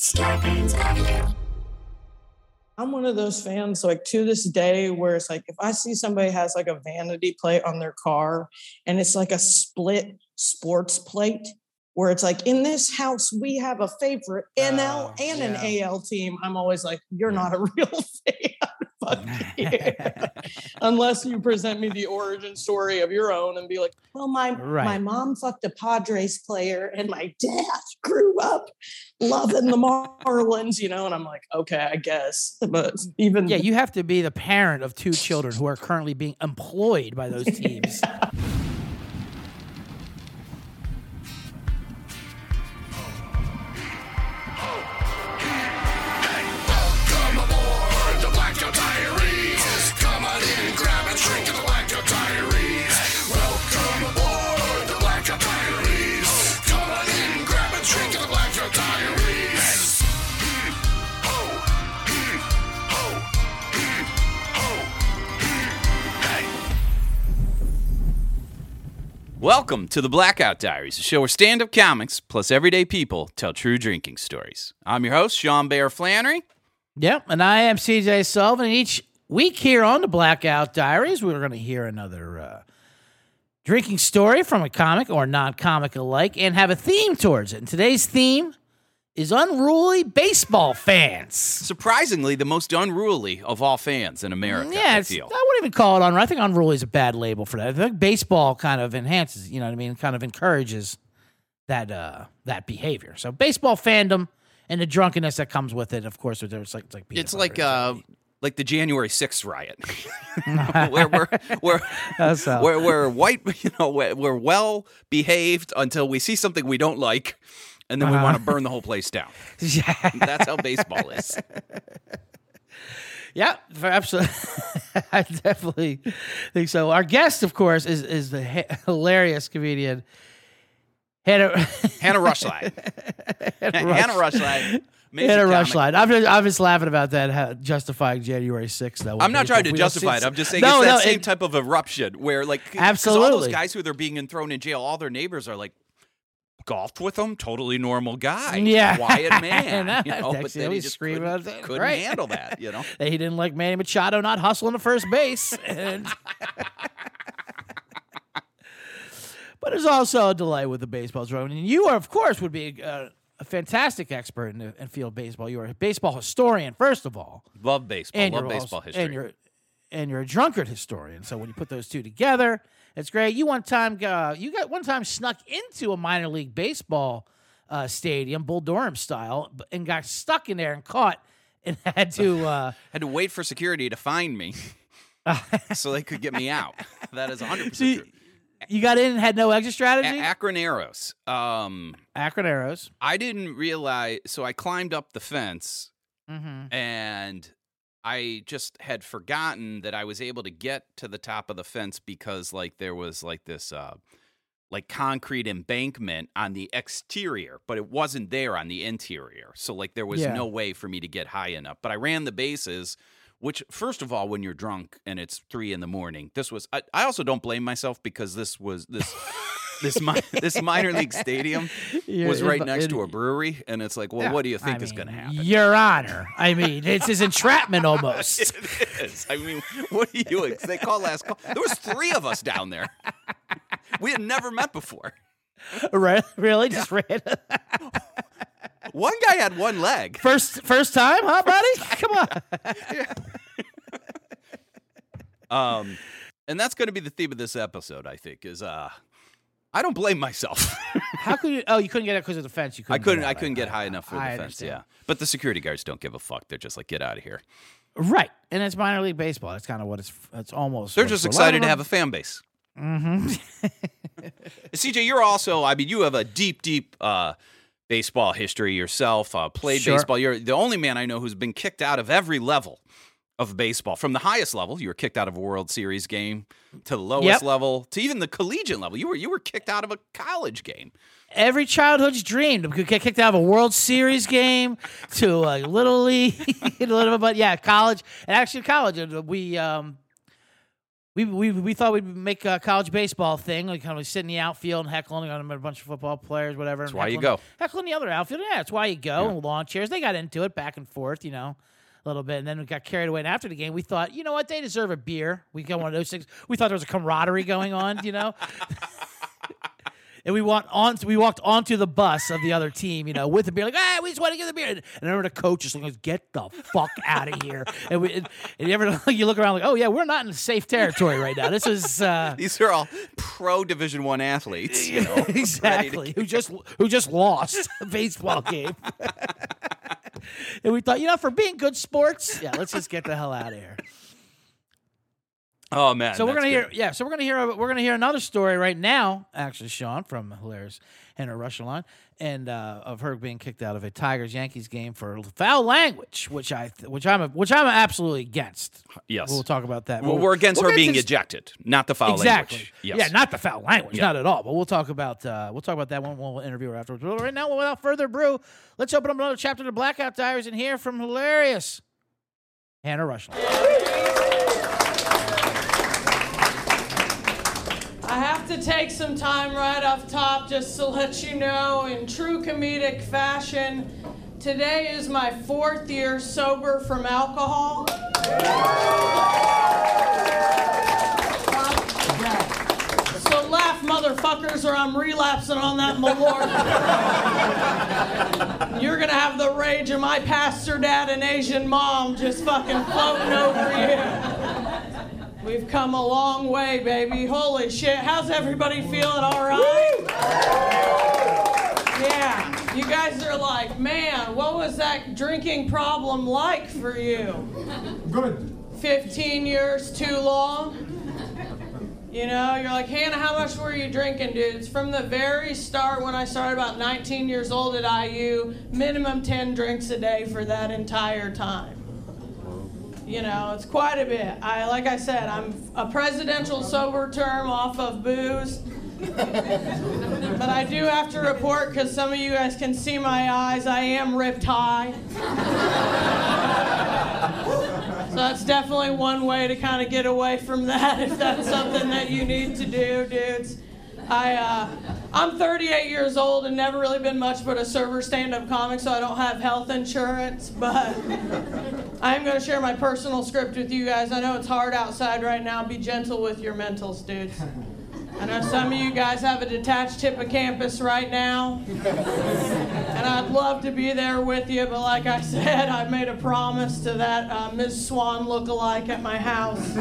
Scarpins Avenue. I'm one of those fans, like to this day, where it's like if I see somebody has like a vanity plate on their car and it's like a split sports plate, where it's like in this house we have a favorite NL Oh, and an. AL team. I'm always like, you're not a real fan. Fuck. Unless you present me the origin story of your own and be like, well, my my mom fucked a Padres player and my dad grew up loving the Marlins, you know, and I'm like, okay, I guess. But even Yeah, you have to be the parent of two children who are currently being employed by those teams. Come Welcome to the Blackout Diaries, a show where stand up comics plus everyday people tell true drinking stories. I'm your host, Sean Bear Flannery. yep, and I am CJ Sullivan. And each week here on the Blackout Diaries, we're going to hear another uh, drinking story from a comic or non comic alike and have a theme towards it. And today's theme is unruly baseball fans. Surprisingly, the most unruly of all fans in America, Yeah, I I wouldn't even call it unruly. I think unruly is a bad label for that. I think baseball kind of enhances, you know what I mean, kind of encourages that uh that behavior. So baseball fandom and the drunkenness that comes with it, of course, it's like it's like It's like uh, like the January 6th riot, where we're, That's how- we're, we're white, you know, we're, we're well behaved until we see something we don't like, and then we Uh-huh. want to burn the whole place down. yeah, That's how baseball is. yeah, absolutely. I definitely think so. Our guest, of course, is is the hi- hilarious comedian Hannah Hannah Roeschlein. Hannah Roeschlein. amazing Hannah. Roeschlein. I'm just, I'm just laughing about that, how, justifying January 6th. Though, with I'm not trying to. We justify it. I'm just saying No, it's that no, same it- type of eruption where, like, 'cause all those guys who they're being thrown in jail, all their neighbors are like, golfed with him, totally normal guy, Yeah. quiet man, you know. But then he just couldn't, about that. couldn't Right. handle that, you know. that he didn't like Manny Machado not hustling to first base. And but there's also a delay with the baseball drone. And you, are, of course, would be a, a fantastic expert in, the, in field baseball. You are a baseball historian, first of all, Love baseball. and love baseball also, history. and you're and you're a drunkard historian. So when you put those two together, it's great. You one time, uh, you got one time snuck into a minor league baseball uh, stadium, Bull Durham style, and got stuck in there and caught, and had to. Uh, Had to wait for security to find me so they could get me out. That is 100% So you, true. you got in and had no exit A- strategy? Akron Aeros. Um, Akron Aeros. I didn't realize, so I climbed up the fence Mm-hmm. and I just had forgotten that I was able to get to the top of the fence because like there was like this uh like concrete embankment on the exterior, but it wasn't there on the interior. So like there was Yeah. no way for me to get high enough. But I ran the bases, which first of all, when you're drunk and it's three in the morning, this was I, I also don't blame myself because this was this this mi- this minor league stadium was right next to a brewery, and it's like, well, what do you think I is mean, going to happen? Your Honor. I mean, it's his entrapment almost. It is. I mean, what do you? They call last call. There was three of us down there. We had never met before. Right? Really? Just ran. One guy had one leg. First first time, huh, buddy? Come on. Um, and that's going to be the theme of this episode. I think is uh, I don't blame myself. How could you? Oh, you couldn't get it because of the fence. You I couldn't. I couldn't. I couldn't get high enough for the fence. understand. Yeah, but the security guards don't give a fuck. They're just like, get out of here. Right, and it's minor league baseball. That's kind of what it's. It's almost. They're what just it's for. Lot excited of to them- have a fan base. Mm-hmm. CJ, you're also. I mean, you have a deep, deep uh, baseball history yourself. Uh, played Sure. baseball. You're the only man I know who's been kicked out of every level of baseball. From the highest level, you were kicked out of a World Series game, to the lowest Yep. level, to even the collegiate level. You were you were kicked out of a college game. every childhood's dream to get kicked out of a World Series game to a little league, a little bit, but yeah, college. And actually, college, we um, we, we, we thought we'd make a college baseball thing, like kind of sit in the outfield and heckling on a bunch of football players, whatever. That's why you go. Heckling the other outfield. Yeah, that's why you go. Yeah. And lawn chairs. They got into it back and forth, you know, a little bit. And then we got carried away. And after the game, we thought, you know what? They deserve a beer. We got one of oh those things. We thought there was a camaraderie going on, you know? And we walked on. We walked onto the bus of the other team, you know, with the beer. Like, ah, we just want to get the beer. And I remember the coach just like, "Get the fuck out of here!" And we, and, and you ever you look around like, "Oh yeah, we're not in safe territory right now. This is uh, These are all pro Division One athletes. You know, exactly who just who just lost a baseball game." and we thought, you know, for being good sports, yeah, let's just get the hell out of here. Oh man. So we're gonna hear, yeah. So we're gonna hear, we're gonna hear another story right now, actually, Sean from hilarious Henry Roeschlein, and uh, of her being kicked out of a Tigers Yankees game for foul language, which I, which I'm, which I'm absolutely against. Yes. We'll talk about that. Well, We'll- we're against we'll her being ejected, not the foul Exactly. language. Yes. Yeah, not the foul language, Yeah. not at all. But we'll talk about uh, we'll talk about that one. We'll interview her afterwards. But right now, without further ado, let's open up another chapter of the Blackout Diaries and hear from hilarious Hannah Roeschlein. I have to take some time right off top just to let you know, in true comedic fashion, today is my fourth year sober from alcohol. So laugh, motherfuckers, or I'm relapsing on that malort. You're gonna have the rage of my pastor dad and Asian mom just fucking floating over you. We've come a long way, baby. Holy shit. How's everybody feeling all right? Yeah. You guys are like, man, what was that drinking problem like for you? Good. 15 years too long? You know, you're like, Hannah, how much were you drinking, dudes? From the very start, when I started about 19 years old at IU, minimum 10 drinks a day for that entire time. You know, it's quite a bit. I, like I said, I'm a presidential sober term off of booze. but I do have to report because some of you guys can see my eyes. I am ripped high. So that's definitely one way to kind of get away from that if that's something that you need to do, dudes. I uh, I'm 38 years old and never really been much but a server stand-up comic, so I don't have health insurance. But I'm going to share my personal script with you guys. I know it's hard outside right now. Be gentle with your mentals, dudes. I know some of you guys have a detached hippocampus right now. And I'd love to be there with you, but like I said, I made a promise to that uh, Ms. Swan lookalike at my house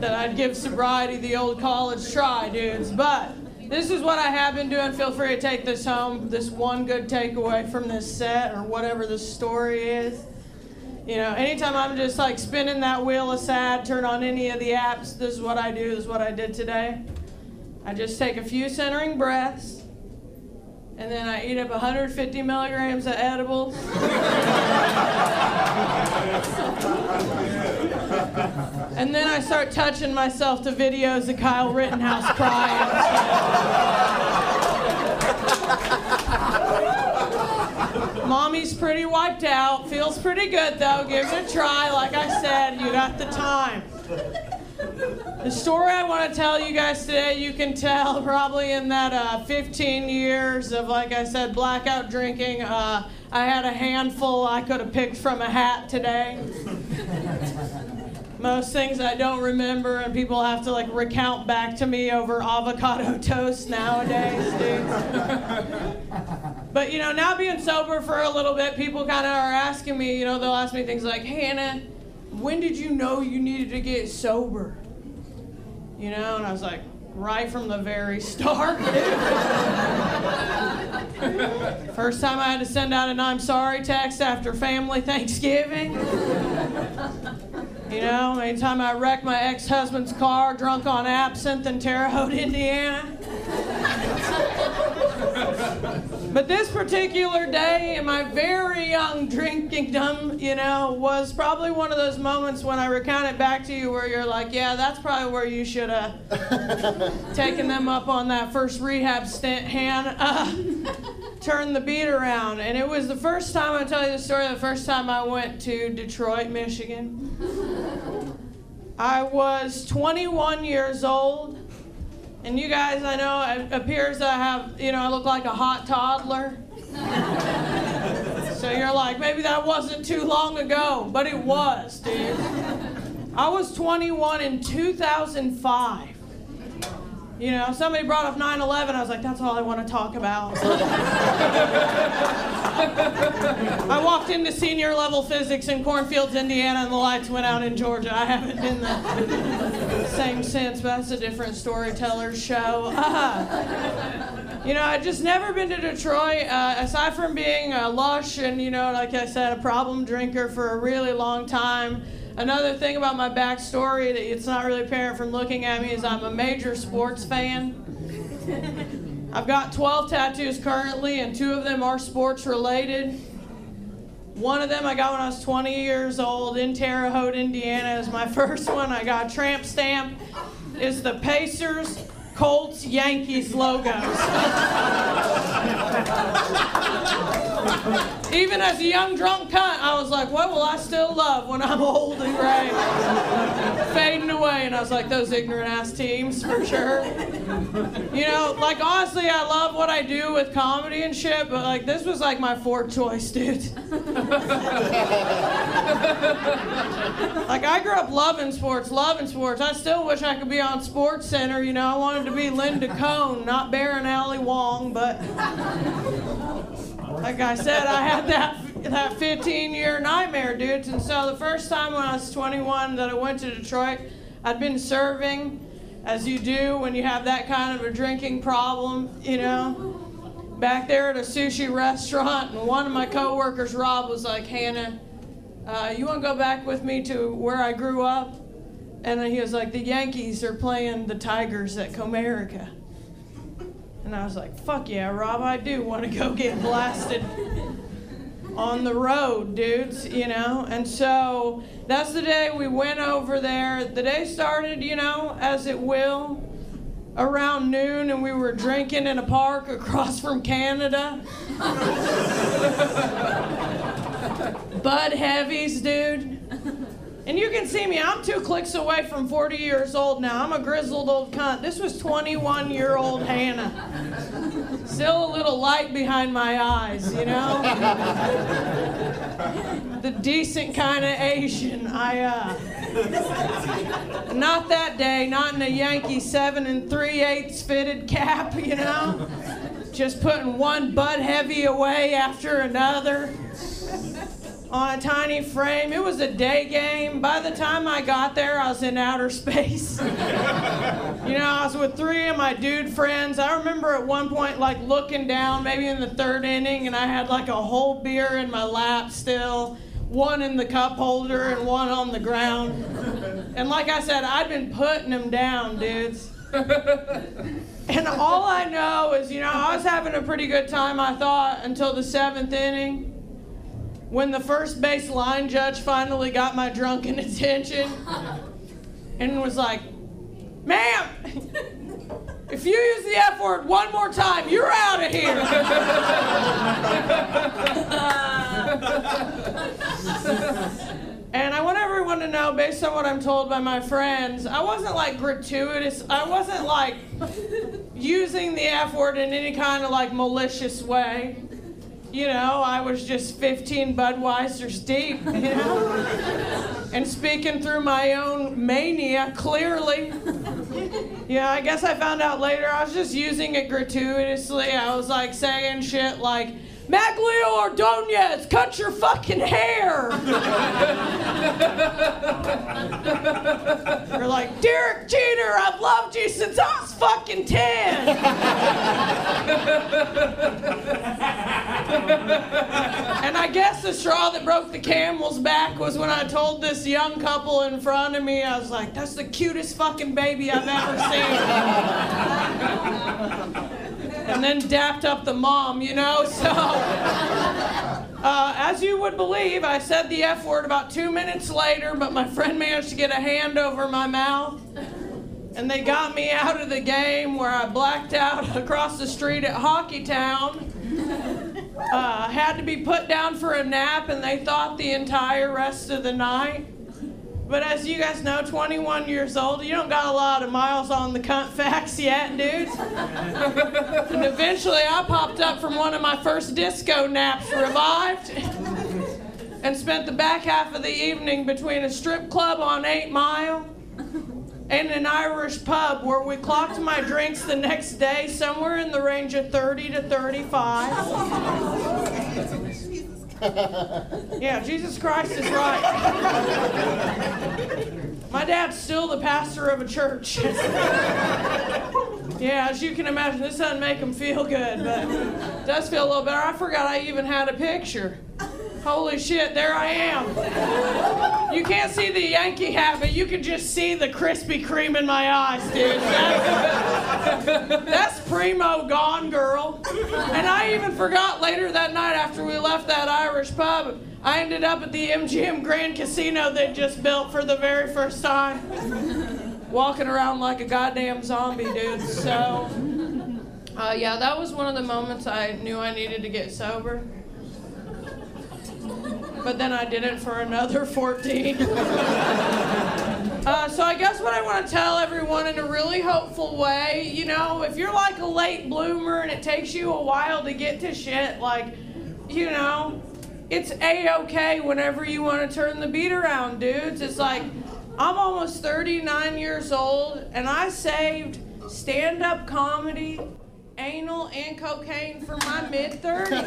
that I'd give sobriety the old college try, dudes. But this is what I have been doing. Feel free to take this home, this one good takeaway from this set or whatever the story is. You know, anytime I'm just like spinning that wheel of sad, turn on any of the apps, this is what I do, this is what I did today. I just take a few centering breaths, and then I eat up 150 milligrams of edibles. and then I start touching myself to videos of Kyle Rittenhouse crying. Mommy's pretty wiped out. Feels pretty good though. Give it a try. Like I said, you got the time. The story I want to tell you guys today, you can tell probably in that uh, 15 years of, like I said, blackout drinking. Uh, I had a handful I could have picked from a hat today. Most things I don't remember, and people have to like recount back to me over avocado toast nowadays, but you know, now being sober for a little bit, people kind of are asking me, you know, they'll ask me things like, Hannah, when did you know you needed to get sober? You know, and I was like, right from the very start. First time I had to send out an I'm sorry text after family Thanksgiving. You know, anytime I wrecked my ex husband's car drunk on absinthe in Terre Haute, Indiana. But this particular day in my very young drinkingdom, you know, was probably one of those moments when I recount it back to you where you're like, yeah, that's probably where you should have taken them up on that first rehab stint, Han. Uh, turn the beat around. And it was the first time, I tell you the story, the first time I went to Detroit, Michigan. I was 21 years old. And you guys, I know it appears I have, you know, I look like a hot toddler. so you're like, maybe that wasn't too long ago, but it was, dude. I was 21 in 2005. You know, somebody brought up 9 11. I was like, that's all I want to talk about. I walked into senior level physics in Cornfields, Indiana, and the lights went out in Georgia. I haven't been the same sense, but that's a different storyteller's show. you know, I've just never been to Detroit, uh, aside from being a lush and, you know, like I said, a problem drinker for a really long time. Another thing about my backstory that it's not really apparent from looking at me is I'm a major sports fan. I've got 12 tattoos currently, and two of them are sports related. One of them I got when I was 20 years old in Terre Haute, Indiana, is my first one. I got a tramp stamp. It's the Pacers, Colts, Yankees logos. Even as a young drunk cunt, I was like, what will I still love when I'm old and gray? Fading away. And I was like, those ignorant ass teams for sure. You know, like honestly, I love what I do with comedy and shit, but like this was like my fourth choice, dude. like I grew up loving sports, loving sports. I still wish I could be on Sports Center, you know. I wanted to be Linda Cohn, not Baron Alley Wong, but like I said, I had that that 15 year nightmare, dudes. And so the first time when I was 21 that I went to Detroit, I'd been serving, as you do when you have that kind of a drinking problem, you know. Back there at a sushi restaurant, and one of my coworkers, Rob, was like, Hannah, uh, you want to go back with me to where I grew up? And then he was like, the Yankees are playing the Tigers at Comerica. And I was like, fuck yeah, Rob, I do want to go get blasted on the road, dudes, you know? And so that's the day we went over there. The day started, you know, as it will, around noon, and we were drinking in a park across from Canada. Bud Heavies, dude. And you can see me, I'm two clicks away from 40 years old now. I'm a grizzled old cunt. This was 21 year old Hannah. Still a little light behind my eyes, you know? the decent kind of Asian. I, uh. Not that day, not in a Yankee 7 and 3 eighths fitted cap, you know? Just putting one butt Heavy away after another on a tiny frame. It was a day game. By the time I got there, I was in outer space. you know, I was with three of my dude friends. I remember at one point, like, looking down, maybe in the third inning, and I had like a whole beer in my lap still, one in the cup holder and one on the ground. And like I said, I'd been putting them down, dudes. And all I know is, you know, I was having a pretty good time, I thought, until the seventh inning when the first base line judge finally got my drunken attention and was like, ma'am, if you use the F word one more time, you're out of here. and I want everyone to know, based on what I'm told by my friends, I wasn't like gratuitous, I wasn't like using the F word in any kind of like malicious way you know, I was just 15 Budweisers deep, you know, and speaking through my own mania clearly. Yeah, I guess I found out later I was just using it gratuitously. I was like saying shit like, Magglio Ordonez, cut your fucking hair. You're like, Derek Jeter, I've loved you since I was fucking 10. And I guess the straw that broke the camel's back was when I told this young couple in front of me, I was like, that's the cutest fucking baby I've ever seen. and then dapped up the mom, you know? So, uh, as you would believe, I said the F word about two minutes later, but my friend managed to get a hand over my mouth. And they got me out of the game where I blacked out across the street at Hockey Town. Uh, had to be put down for a nap, and they thought the entire rest of the night. But as you guys know, 21 years old, you don't got a lot of miles on the cunt facts yet, dudes. and eventually I popped up from one of my first disco naps, revived, and spent the back half of the evening between a strip club on 8 Mile and an Irish pub where we clocked my drinks the next day somewhere in the range of 30 to 35. Yeah, Jesus Christ is right. My dad's still the pastor of a church. yeah, as you can imagine, this doesn't make him feel good, but does feel a little better. I forgot I even had a picture. Holy shit, there I am. You can't see the Yankee hat, but you can just see the Krispy Kreme in my eyes, dude. That's, that's primo gone, girl. And I even forgot later that night after we left that Irish pub, I ended up at the MGM Grand Casino they just built for the very first time. Walking around like a goddamn zombie, dude. So, uh, yeah, that was one of the moments I knew I needed to get sober but then I did it for another 14. uh, so I guess what I want to tell everyone in a really hopeful way, you know, if you're like a late bloomer and it takes you a while to get to shit, like, you know, it's a-okay whenever you want to turn the beat around, dudes. It's like, I'm almost 39 years old and I saved stand-up comedy anal and cocaine for my mid 30s.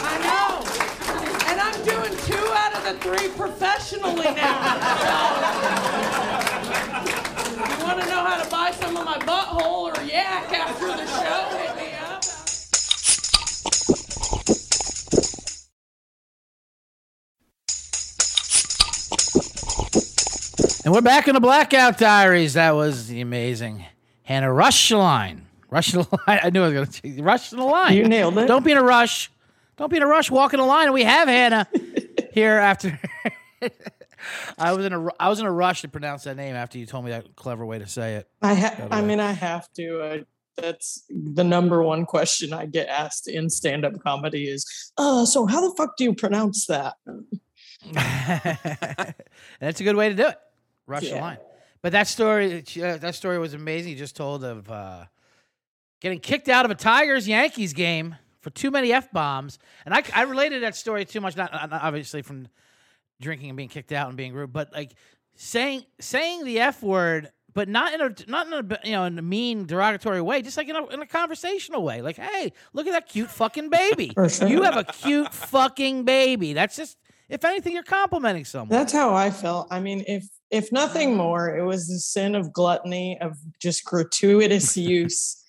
I know. And I'm doing two out of the three professionally now. So, you want to know how to buy some of my butthole or yak after the show, hit me up. And we're back in the Blackout Diaries. That was amazing. Hannah, rush the line. Rush the line. I knew I was going to rush the line. You nailed it. Don't be in a rush. Don't be in a rush. Walk in the line. And we have Hannah here after. I was in a I was in a rush to pronounce that name after you told me that clever way to say it. I ha- I mean, I have to. Uh, that's the number one question I get asked in stand-up comedy is, uh, so how the fuck do you pronounce that? That's a good way to do it. Rush the line. But that story, uh, that story was amazing. You just told of uh, getting kicked out of a Tigers Yankees game for too many f bombs, and I, I related that story too much, not, not obviously from drinking and being kicked out and being rude, but like saying saying the f word, but not in a not in a you know in a mean derogatory way, just like in a in a conversational way. Like, hey, look at that cute fucking baby. You have a cute fucking baby. That's just if anything, you're complimenting someone. That's how I felt. I mean, if if nothing more, it was the sin of gluttony of just gratuitous use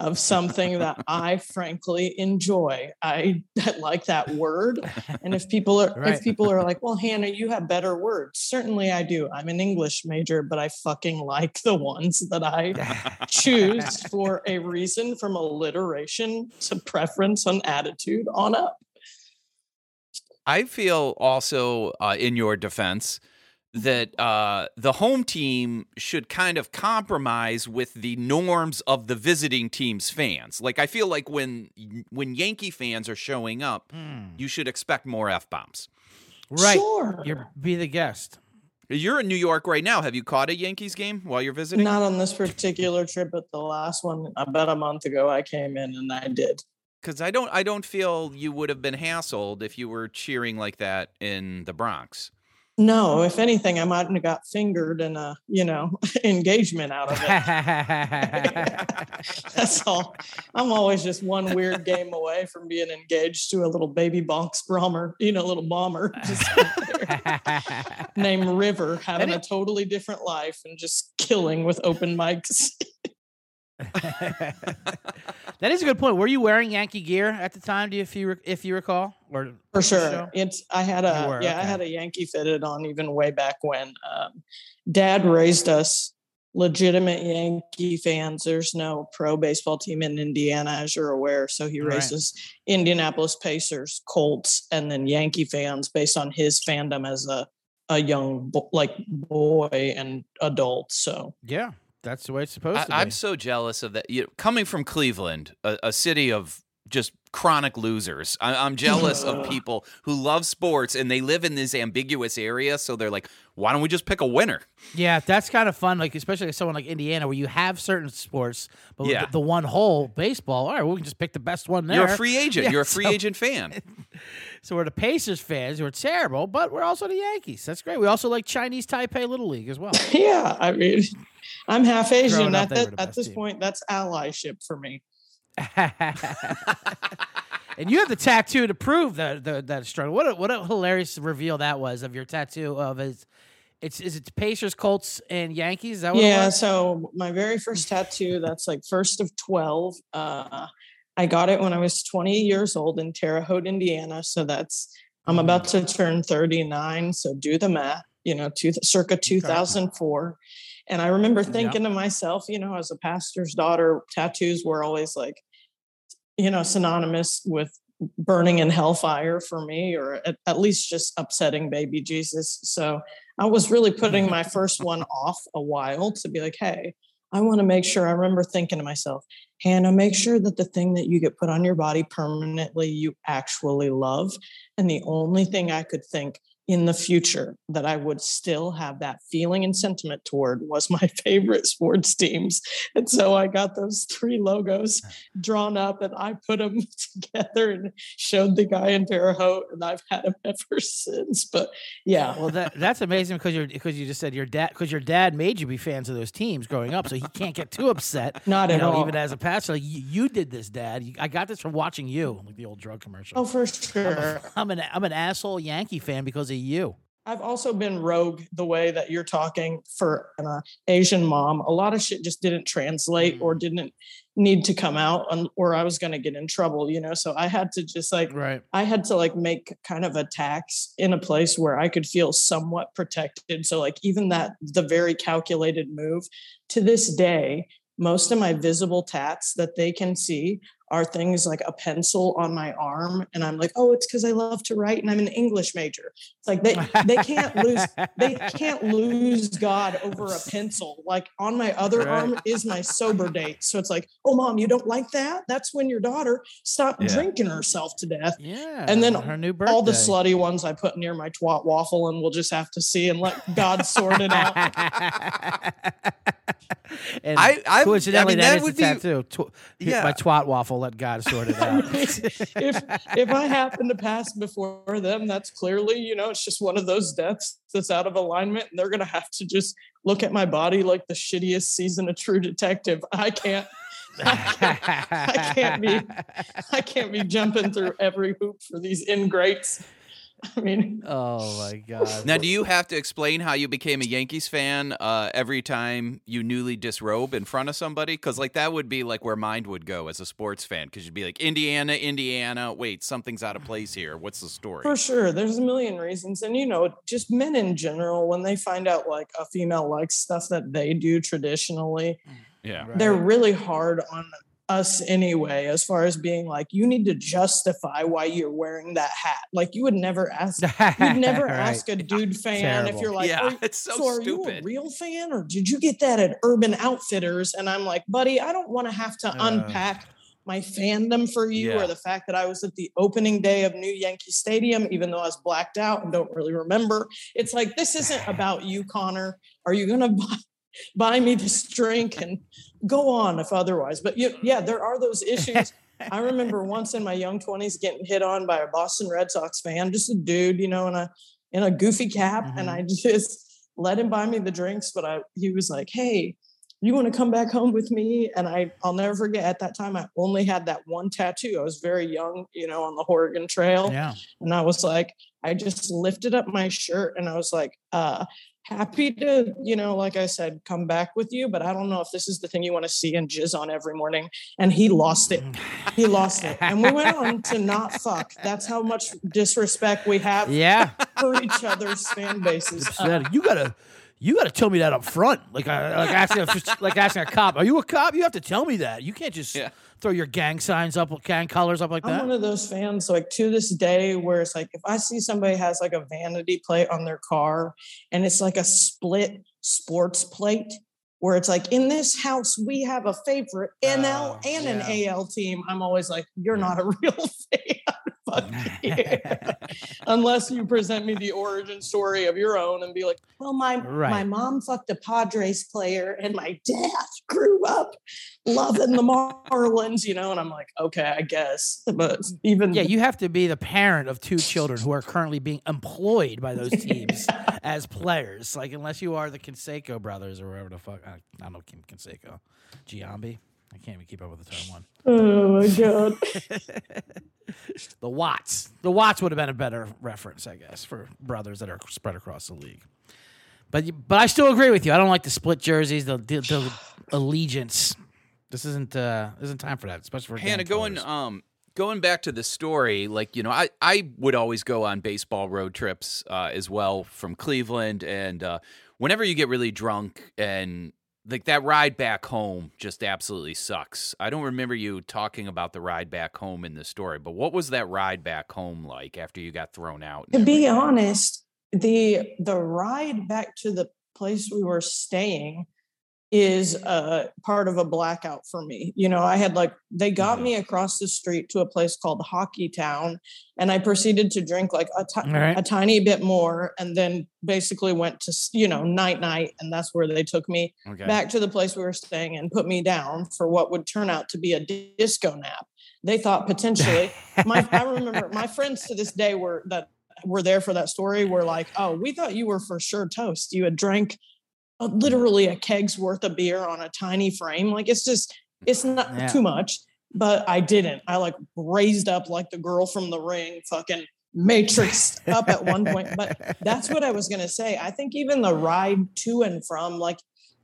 of something that I frankly enjoy. I like that word. And if people are Right. if people are like, well, Hannah, you have better words. Certainly I do. I'm an English major, but I fucking like the ones that I choose for a reason from alliteration to preference and attitude on up. I feel also uh, in your defense that uh, the home team should kind of compromise with the norms of the visiting team's fans. Like I feel like when when Yankee fans are showing up, you should expect more f bombs. Right. Sure. You're be the guest. You're in New York right now. Have you caught a Yankees game while you're visiting? Not on this particular trip, but the last one about a month ago, I came in and I did. Because I don't, I don't feel you would have been hassled if you were cheering like that in the Bronx. No, if anything, I might have got fingered and a you know engagement out of it. That's all. I'm always just one weird game away from being engaged to a little baby bonks bomber, you know, little bomber just named River, having a totally different life and just killing with open mics. that is a good point. Were you wearing Yankee gear at the time? Do you, if you if you recall, or For sure. It's I had a were, yeah, I had a Yankee fitted on even way back when. Um, Dad raised us legitimate Yankee fans. There's no pro baseball team in Indiana, as you're aware. So he raised Right. Indianapolis Pacers, Colts, and then Yankee fans based on his fandom as a a young like boy and adult. So yeah, that's the way it's supposed I, to be. I'm so jealous of that. You know, coming from Cleveland, a, a city of just chronic losers. I, I'm jealous of people who love sports and they live in this ambiguous area. So they're like, why don't we just pick a winner? Yeah, that's kind of fun. Like especially like someone like Indiana, where you have certain sports, but Yeah. the, the one hole baseball. All right, well, we can just pick the best one there. You're a free agent. Yeah, You're a free so- agent fan. So we're the Pacers fans who are terrible, but we're also the Yankees. That's great. We also like Chinese Taipei Little League as well. Yeah, I mean, I'm half Asian. Growing At, they that, the at this team. point, that's allyship for me. and you have the tattoo to prove that that, that struggle. What a, what a hilarious reveal that was of your tattoo of his. It's is it Pacers, Colts, and Yankees? Is that what it Yeah, was? so my very first tattoo, that's like first of 12. Uh, I got it when I was 20 years old in Terre Haute, Indiana. So that's, I'm about to turn 39. So do the math, you know, two, circa 2004. And I remember thinking to myself, you know, as a pastor's daughter, tattoos were always like, you know, synonymous with burning in hellfire for me, or at, at least just upsetting baby Jesus. So I was really putting my first one off a while to be like, hey, I want to make sure. I remember thinking to myself, Hannah, make sure that the thing that you get put on your body permanently, you actually love. And the only thing I could think in the future that I would still have that feeling and sentiment toward was my favorite sports teams. And so I got those three logos drawn up and I put them together and showed the guy in Terre Haute, and I've had them ever since. But yeah, Well, that that's amazing because you're because you just said your dad because your dad made you be fans of those teams growing up, so he can't get too upset. Not at know, all. even as a pastor, like you, you did this, Dad. You, I got this from watching you, like the old drug commercial. oh, for sure. I'm an I'm an asshole Yankee fan because of you. I've also been rogue the way that you're talking for an uh, Asian mom. A lot of shit just didn't translate or didn't need to come out, un- or I was going to get in trouble, you know? So I had to just like, Right. I had to like make kind of attacks in a place where I could feel somewhat protected. So, like, even that, the very calculated move to this day, most of my visible tats that they can see are things like a pencil on my arm. And I'm like, oh, it's because I love to write and I'm an English major. It's like they, they can't lose, they can't lose God over a pencil. Like on my other Right. arm is my sober date. So it's like, oh, mom, you don't like that? That's when your daughter stopped Yeah. drinking herself to death Yeah. and then her new birthday. all the slutty ones I put near my twat waffle, and we'll just have to see and let God sort it out. and I- I- coincidentally, I mean, that that is would the be- tattoo. Tw- Yeah. My twat waffle. Let God sort it out. if if I happen to pass before them, that's clearly you know it's just one of those deaths that's out of alignment, and they're gonna have to just look at my body like the shittiest season of True Detective. I can't. I can't be I can't be jumping through every hoop for these ingrates. I mean, Oh my God. Now, do you have to explain how you became a Yankees fan uh, every time you newly disrobe in front of somebody? Because like that would be like where mind would go as a sports fan. Because you'd be like, Indiana, Indiana. Wait, something's out of place here. What's the story? For sure. There's a million reasons. And, you know, just men in general, when they find out like a female likes stuff that they do traditionally, Yeah. they're really hard on us anyway, as far as being like, you need to justify why you're wearing that hat. Like, you would never ask, you'd never Right. ask a dude fan if you're like, Yeah, "Are you- it's so are you a real fan or did you get that at Urban Outfitters? And I'm like, buddy, I don't want to have to Uh. unpack my fandom for you Yeah. or the fact that I was at the opening day of New Yankee Stadium, even though I was blacked out and don't really remember. It's like, this isn't about you, Connor. Are you going to buy, buy me this drink and go on if otherwise? But you, yeah, there are those issues. I remember once in my young 20s getting hit on by a Boston Red Sox fan, just a dude, you know, in a in a goofy cap, and I just let him buy me the drinks. But I he was like, "Hey, you want to come back home with me?" And I I'll never forget. At that time, I only had that one tattoo. I was very young, you know, on the Oregon Trail, Yeah. and I was like, I just lifted up my shirt, and I was like, uh, happy to, you know, like I said, come back with you, but I don't know if this is the thing you want to see and jizz on every morning. And he lost it. He lost it. And we went on to not fuck. That's how much disrespect we have Yeah. for each other's fan bases. Uh, you gotta you gotta tell me that up front. Like I like asking a, like asking a cop, are you a cop? You have to tell me that. You can't just Yeah. throw your gang signs up, with gang colors up like that. I'm one of those fans, like to this day, where it's like if I see somebody has like a vanity plate on their car and it's like a split sports plate, where it's like in this house we have a favorite NL Oh, and yeah. an AL team. I'm always like, you're not a real fan. Fuck. Unless you present me the origin story of your own and be like, well, my my mom fucked a Padres player and my dad grew up loving the Marlins, you know, and I'm like, okay, I guess. But even Yeah, you have to be the parent of two children who are currently being employed by those teams as players. Like, unless you are the Canseco brothers or whatever the fuck. I, I don't know Kim Canseco. Giambi. I can't even keep up with the third one. oh my god. The Watts. The Watts would have been a better reference, I guess, for brothers that are spread across the league. But but I still agree with you. I don't like the split jerseys, the the, the allegiance. This isn't uh isn't time for that, especially for Hannah, going players. um going back to the story, like you know, I I would always go on baseball road trips uh, as well from Cleveland, and uh, whenever you get really drunk and like that ride back home just absolutely sucks. I don't remember you talking about the ride back home in the story, but what was that ride back home like after you got thrown out? to be honest, the the ride back to the place we were staying is uh part of a blackout for me. You know, I had like they got Mhm. me across the street to a place called Hockey Town and I proceeded to drink like a All right. a tiny bit more and then basically went to you know night night and that's where they took me Okay. back to the place we were staying and put me down for what would turn out to be a disco nap. They thought potentially my I remember my friends to this day were that were there for that story were like, "Oh, we thought you were for sure toast. You had drank literally a keg's worth of beer on a tiny frame. Like it's just it's not Yeah. too much." But I didn't. I like raised up like the girl from the ring, fucking matrix up at one point. But that's what I was gonna say. I think even the ride to and from, like,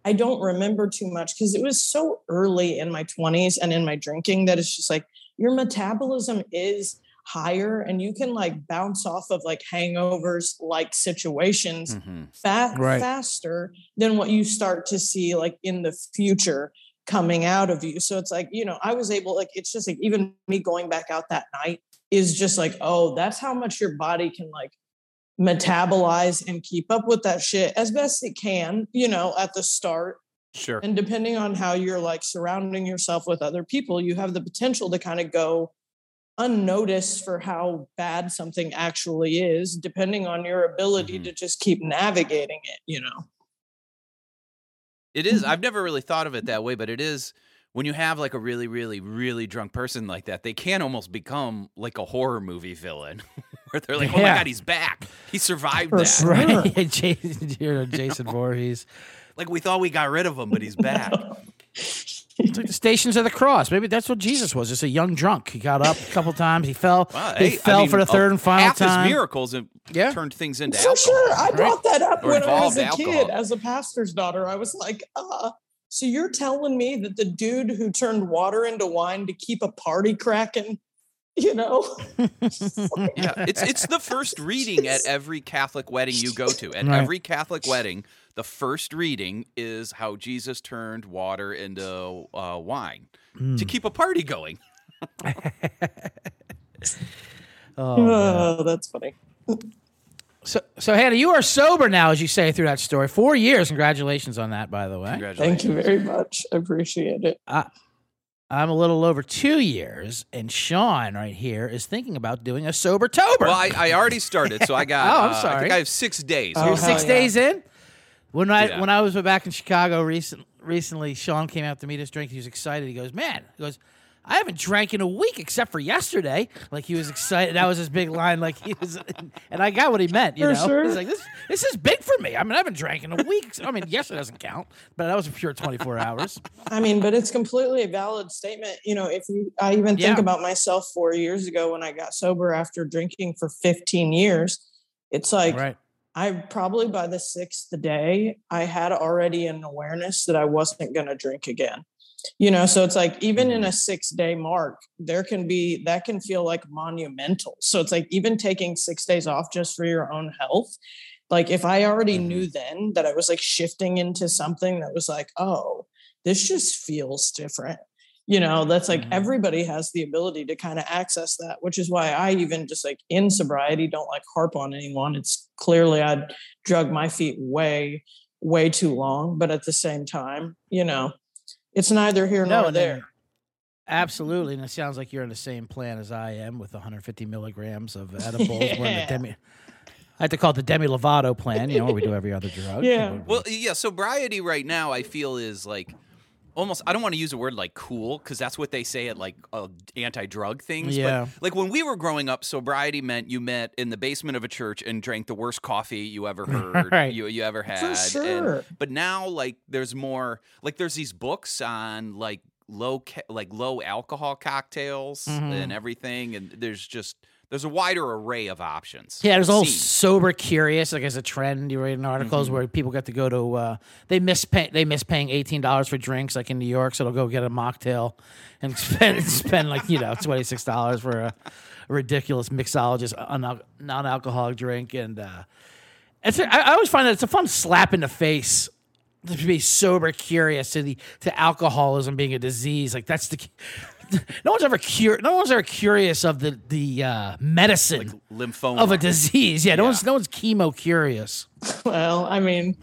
I don't remember too much because it was so early in my 20s and in my drinking that it's just like your metabolism is higher and you can like bounce off of like hangovers like situations Mhm. fa- Right. faster than what you start to see like in the future coming out of you. So it's like, you know, I was able, like, it's just like even me going back out that night is just like, oh, that's how much your body can like metabolize and keep up with that shit as best it can, you know, at the start. Sure. And depending on how you're like surrounding yourself with other people, you have the potential to kind of go unnoticed for how bad something actually is, depending on your ability Mhm. to just keep navigating it, you know. It is. I've never really thought of it that way, but it is when you have like a really, really, really drunk person like that, they can almost become like a horror movie villain where they're like, oh my God, he's back. He survived For that. sure. Right, Jason, you're Jason Voorhees. Like we thought we got rid of him, but he's back. It's like the Stations of the Cross. Maybe that's what Jesus was, just a young drunk. He got up a couple times. He fell. Wow, he hey, I fell mean, for the third and final half time. his miracles and Yeah. turned things into For alcohol. sure. I brought that up Or when I was involved a kid as a pastor's daughter. I was like, uh, so you're telling me that the dude who turned water into wine to keep a party cracking, you know? Yeah, it's it's the first reading at every Catholic wedding you go to. At Right. every Catholic wedding, the first reading is how Jesus turned water into uh, wine Hmm. to keep a party going. Oh. Oh, that's funny. so, so Hannah, you are sober now, as you say through that story. Four years. Congratulations on that, by the way. Thank you very much. I appreciate it. I'm a little over two years, and Sean right here is thinking about doing a sober tober. Well, I, I already started, so I got. Oh, I'm uh, I sorry. think I have six days. Oh, You're hell six yeah. days in. When I Yeah. when I was back in Chicago recent, recently, Sean came out to meet us drink. He was excited. He goes, "Man," he goes, "I haven't drank in a week except for yesterday." Like he was excited. That was his big line. Like he was, and I got what he meant. You For know, sure. he's like, "This this is big for me." I mean, I haven't drank in a week. I mean, yesterday doesn't count, but that was a pure 24 hours. I mean, but it's completely a valid statement. You know, if you, I even think Yeah. about myself four years ago when I got sober after drinking for 15 years, it's like, right. I probably by the sixth day, I had already an awareness that I wasn't going to drink again. You know, so it's like even in a mm. six day mark, there can be that can feel like monumental. So it's like even taking six days off just for your own health. Like if I already knew mm-hmm. then that I was like shifting into something that was like, oh, this just feels different. You know, that's like Mhm. everybody has the ability to kind of access that, which is why I even just like in sobriety don't like harp on anyone. It's clearly I'd drug my feet way way too long. But at the same time, you know, it's neither here No, nor and then- there. Absolutely, and it sounds like you're in the same plan as I am with 150 milligrams of edibles. We're the Yeah. demi. I like to call it the Demi Lovato plan. You know, where we do every other drug. Yeah. Well, yeah, sobriety right now I feel is like almost I don't want to use a word like cool because that's what they say at like uh, anti-drug things. Yeah. But like when we were growing up, sobriety meant you met in the basement of a church and drank the worst coffee you ever heard, Right. you you ever had. For And- sure. but now like there's more like there's these books on like low ca- like low alcohol cocktails Mhm. and everything, and there's just there's a wider array of options. Yeah, there's a whole sober curious, like as a trend. You read in articles Mm-hmm. where people get to go to uh, they miss pay, they miss paying eighteen dollars for drinks, like in New York, so they'll go get a mocktail and spend spend like you know twenty six dollars for a, a ridiculous mixologist non alcoholic drink, and uh, it's I I always find that it's a fun slap in the face to be sober curious to the to alcoholism being a disease. Like that's the no one's ever cur- no one's ever curious of the the uh, medicine lymphoma of a disease. Yeah, no Yeah. one's no one's chemo curious. Well, I mean,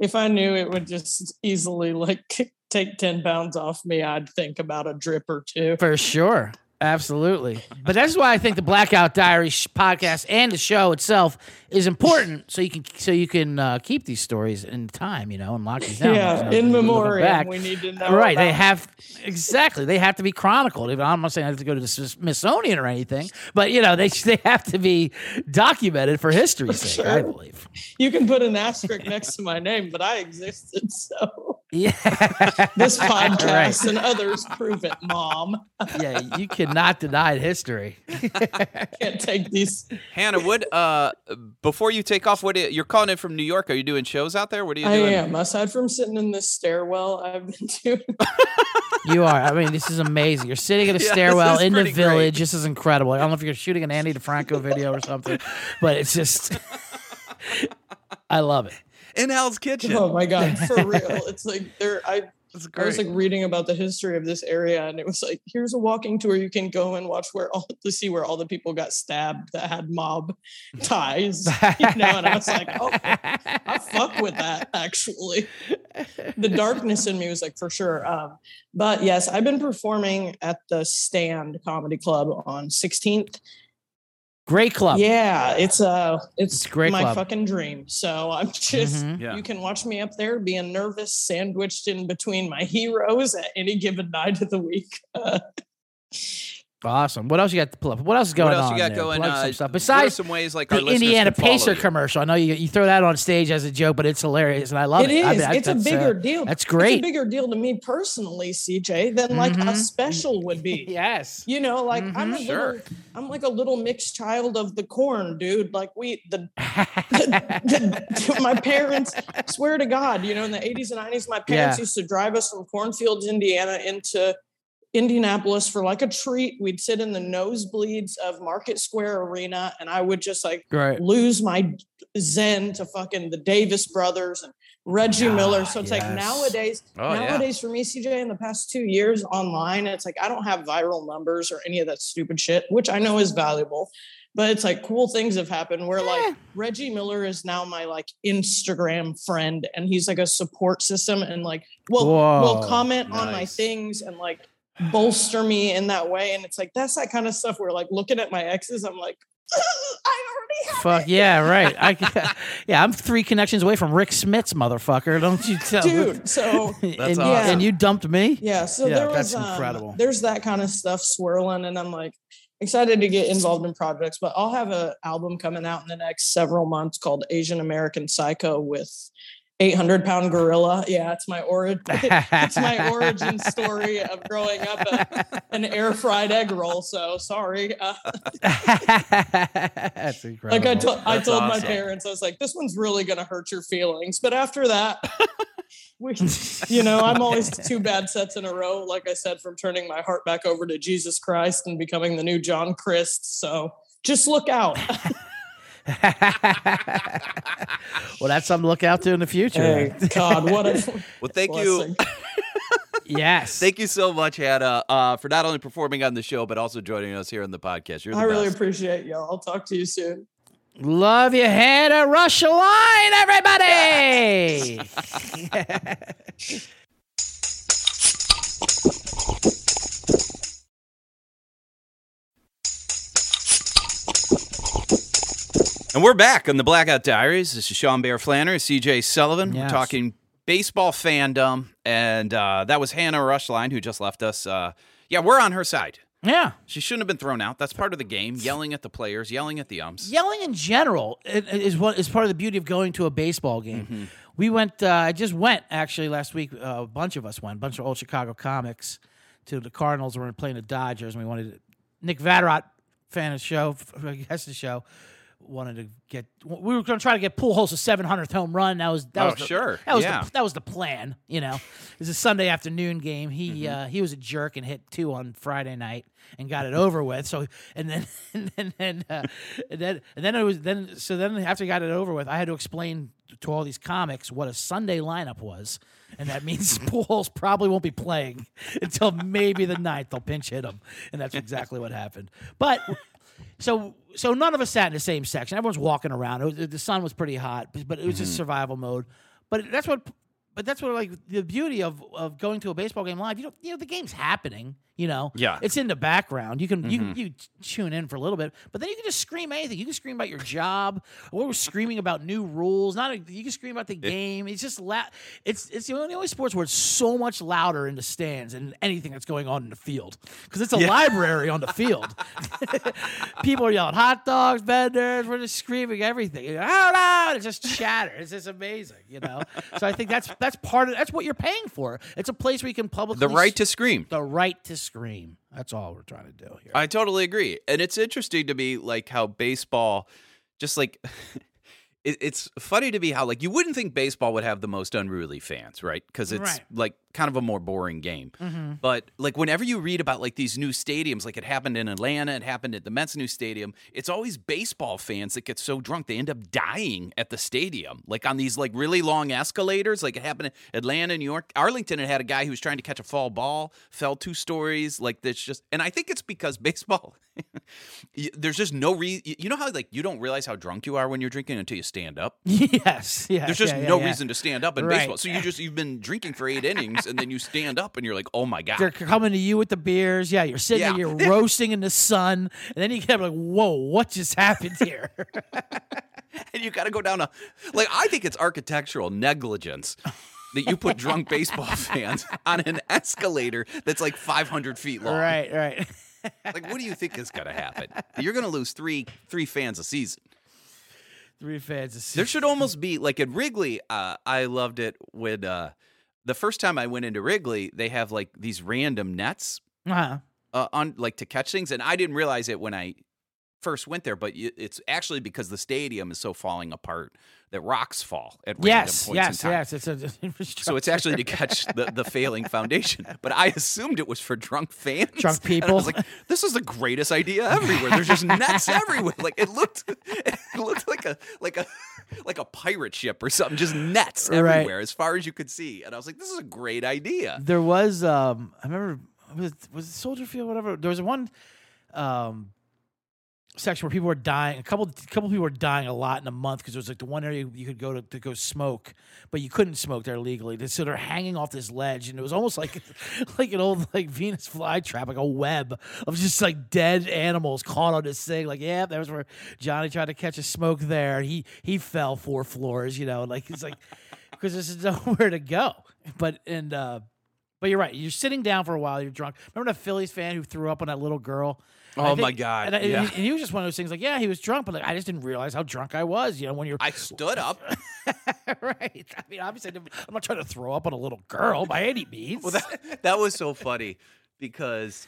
if I knew it would just easily like take 10 pounds off me, I'd think about a drip or two. For sure. Absolutely. But that's why I think the Blackout Diary sh- podcast and the show itself is important so you can so you can uh, keep these stories in time, you know, and lock these down. Yeah, in you can look memoriam, we need to know. Right, they have exactly. They have to be chronicled. I'm not saying I have to go to the Smithsonian or anything, but you know they they have to be documented for history's sake. I believe. You can put an asterisk next to my name, but I existed. So Yeah, this podcast Right. and others prove it, Mom. Yeah, you cannot deny history. Can't take these. Hannah, what uh before you take off, what you're calling in from New York? Are you doing shows out there? What are you I doing? I am. Aside from sitting in this stairwell, I've been doing. You are. I mean, this is amazing. You're sitting in a Yeah, stairwell in the pretty great. village. This is incredible. I don't know if you're shooting an Andy DeFranco video or something, but it's just. I love it. In Hell's Kitchen. Oh my god, for real! It's like there. I I was like reading about the history of this area, and it was like, here's a walking tour you can go and watch where all to see where all the people got stabbed that had mob ties. You know, and I was like, oh, I fuck with that actually. The darkness in me was like for sure. Um, but yes, I've been performing at the Stand Comedy Club on 16th. Great club. Yeah, it's uh it's, It's great my club. fucking dream. So I'm just Mhm. Yeah. you can watch me up there being nervous, sandwiched in between my heroes at any given night of the week. Uh, Awesome. What else you got to pull up? What else is going what else on? you got there? going? Plug Uh, some stuff. Besides some ways like our the Indiana can Pacer you? commercial. I know you, you throw that on stage as a joke, but it's hilarious, and I love it. it is. I mean, I- it's a bigger uh, deal. That's great. It's a bigger deal to me personally, CJ, than like a Mhm. special would be. yes. You know, like I'm a Mhm. Sure. little, I'm like a little mixed child of the corn, dude. Like we, the, the- my parents swear to God, you know, in the 80s and 90s, my parents Yeah. used to drive us from cornfields, Indiana, into Indianapolis for like a treat. We'd sit in the nosebleeds of Market Square Arena, and I would just like Great. lose my zen to fucking the Davis brothers and Reggie Miller. So it's like nowadays, Oh, yeah. nowadays for me, CJ, in the past two years online, it's like I don't have viral numbers or any of that stupid shit, which I know is valuable. But it's like cool things have happened where Eh. like Reggie Miller is now my like Instagram friend and he's like a support system and like will will comment on my things and like bolster me in that way. And it's like that's that kind of stuff where like looking at my exes, I'm like, I already have Fuck yeah, right. I, yeah, I'm three connections away from Rick Smits, motherfucker. Don't you tell dude. So and, That's you- awesome. and you dumped me? yeah, so Yeah, there was that's um, incredible. there's that kind of stuff swirling, and I'm like excited to get involved in projects. But I'll have an album coming out in the next several months called Asian American Psycho with 800 pound gorilla. Yeah, it's my origin. it's my origin story of growing up a, an air fried egg roll. So sorry. Uh, That's incredible. like I, to- I told awesome. my parents, I was like, this one's really gonna hurt your feelings. But after that, we, you know, I'm always two bad sets in a row. Like I said, from turning my heart back over to Jesus Christ and becoming the new John Crist. So just look out. well, that's something to look out to in the future. hey, God, what a Well, thank you. yes. Thank you so much, Hannah, uh, for not only performing on the show but also joining us here on the podcast. You're the I really best. appreciate y'all. I'll talk to you soon. Love you, Hannah Roeschlein, everybody. And we're back on the Blackout Diaries. This is Sean Bear Flannery, CJ Sullivan. Yes. We're talking baseball fandom, and uh, that was Hannah Roeschlein who just left us. Uh, yeah, we're on her side. yeah. She shouldn't have been thrown out. That's part of the game. Yelling at the players, yelling at the umps. Yelling in general is what is part of the beauty of going to a baseball game. We went. Uh, I just went actually last week. Uh, a bunch of us went. A bunch of old Chicago comics to the Cardinals. We were playing the Dodgers, and we wanted Nick Vatterott, fan of the show, guest of the show, wanted to get. We were going to try to get Pujols' 700th home run. That was that Oh, was the, sure. That was Yeah. the, that was the plan. You know, it was a Sunday afternoon game. He Mm-hmm. uh, he was a jerk and hit two on Friday night and got it over with. So and then and then and, uh, and then and then it was then so then after he got it over with, I had to explain to all these comics what a Sunday lineup was. And that means Pujols probably won't be playing until maybe the ninth. They'll pinch hit him, and that's exactly what happened. But so so none of us sat in the same section. Everyone's walking around. Was, the sun was pretty hot, but it was just mm-hmm. survival mode. But that's what. But that's what like the beauty of of going to a baseball game live. You know, you know the game's happening. You know, Yeah. it's in the background. You can you can mm-hmm. you tune in for a little bit, but then you can just scream anything. You can scream about your job, or we're screaming about new rules. Not a, you can scream about the game. It's just loud. It's it's the only, only sports where it's so much louder in the stands than anything that's going on in the field because it's a library on the field. People are yelling hot dogs, vendors. We're just screaming everything. Out loud. It's just chatter. It's just amazing, you know. So I think that's that's part of that's what you're paying for. It's a place where you can publicly The right to scream. the right to scream. That's all we're trying to do here. I totally agree. And it's interesting to me, like how baseball, just like, it, it's funny to me how, like, you wouldn't think baseball would have the most unruly fans, right? Because it's Right. like kind of a more boring game. Mm-hmm. But like, whenever you read about like these new stadiums, like it happened in Atlanta, it happened at the Mets new stadium, it's always baseball fans that get so drunk they end up dying at the stadium, like on these like really long escalators. Like it happened in Atlanta, New York, Arlington. It had a guy who was trying to catch a fall ball, fell two stories. Like that's just, and I think it's because baseball. There's just no reason. You know how like you don't realize how drunk you are when you're drinking until you stand up. yes, yes. There's just yeah, yeah, no yeah. reason to stand up in Right. baseball. So you just you've been drinking for eight innings and then you stand up and you're like, oh my god. They're coming to you with the beers. Yeah, you're sitting there, you're roasting in the sun, and then you get like, "Whoa, what just happened here?" and you got to go down a like I think it's architectural negligence that you put drunk baseball fans on an escalator that's like 500 feet long. right, right. Like, what do you think is going to happen? You're going to lose three three fans a season. Three fans. Of There should almost be like at Wrigley. Uh, I loved it when uh, the first time I went into Wrigley, they have like these random nets uh-huh. uh, on like to catch things, and I didn't realize it when I first went there. But it's actually because the stadium is so falling apart that rocks fall at random Yes, points yes, in time. yes. It's a So it's actually to catch the, the failing foundation. But I assumed it was for drunk fans. Drunk And I was like, this is the greatest idea everywhere. There's just nets everywhere. Like it looked it looked like a like a like a pirate ship or something. Just nets Right. everywhere as far as you could see. And I was like, this is a great idea. There was um I remember was was it Soldier Field whatever. There was one um section where people were dying. A couple couple people were dying a lot in a month because it was like the one area you could go to, to go smoke, but you couldn't smoke there legally. So they're hanging off this ledge, and it was almost like like an old like Venus flytrap, like a web of just like dead animals caught on this thing. Like yeah, that was where Johnny tried to catch a smoke there. He he fell four floors, you know, like it's like because there's nowhere to go. But and uh but you're right. You're sitting down for a while. You're drunk. Remember that Phillies fan who threw up on that little girl? Oh, my God, And, I- and he, and he was just one of those things. Like, yeah, he was drunk, but like, I just didn't realize how drunk I was. You know, when you're I stood up. right. I mean, obviously, I'm not trying to throw up on a little girl by any means. Well, that, that was so funny because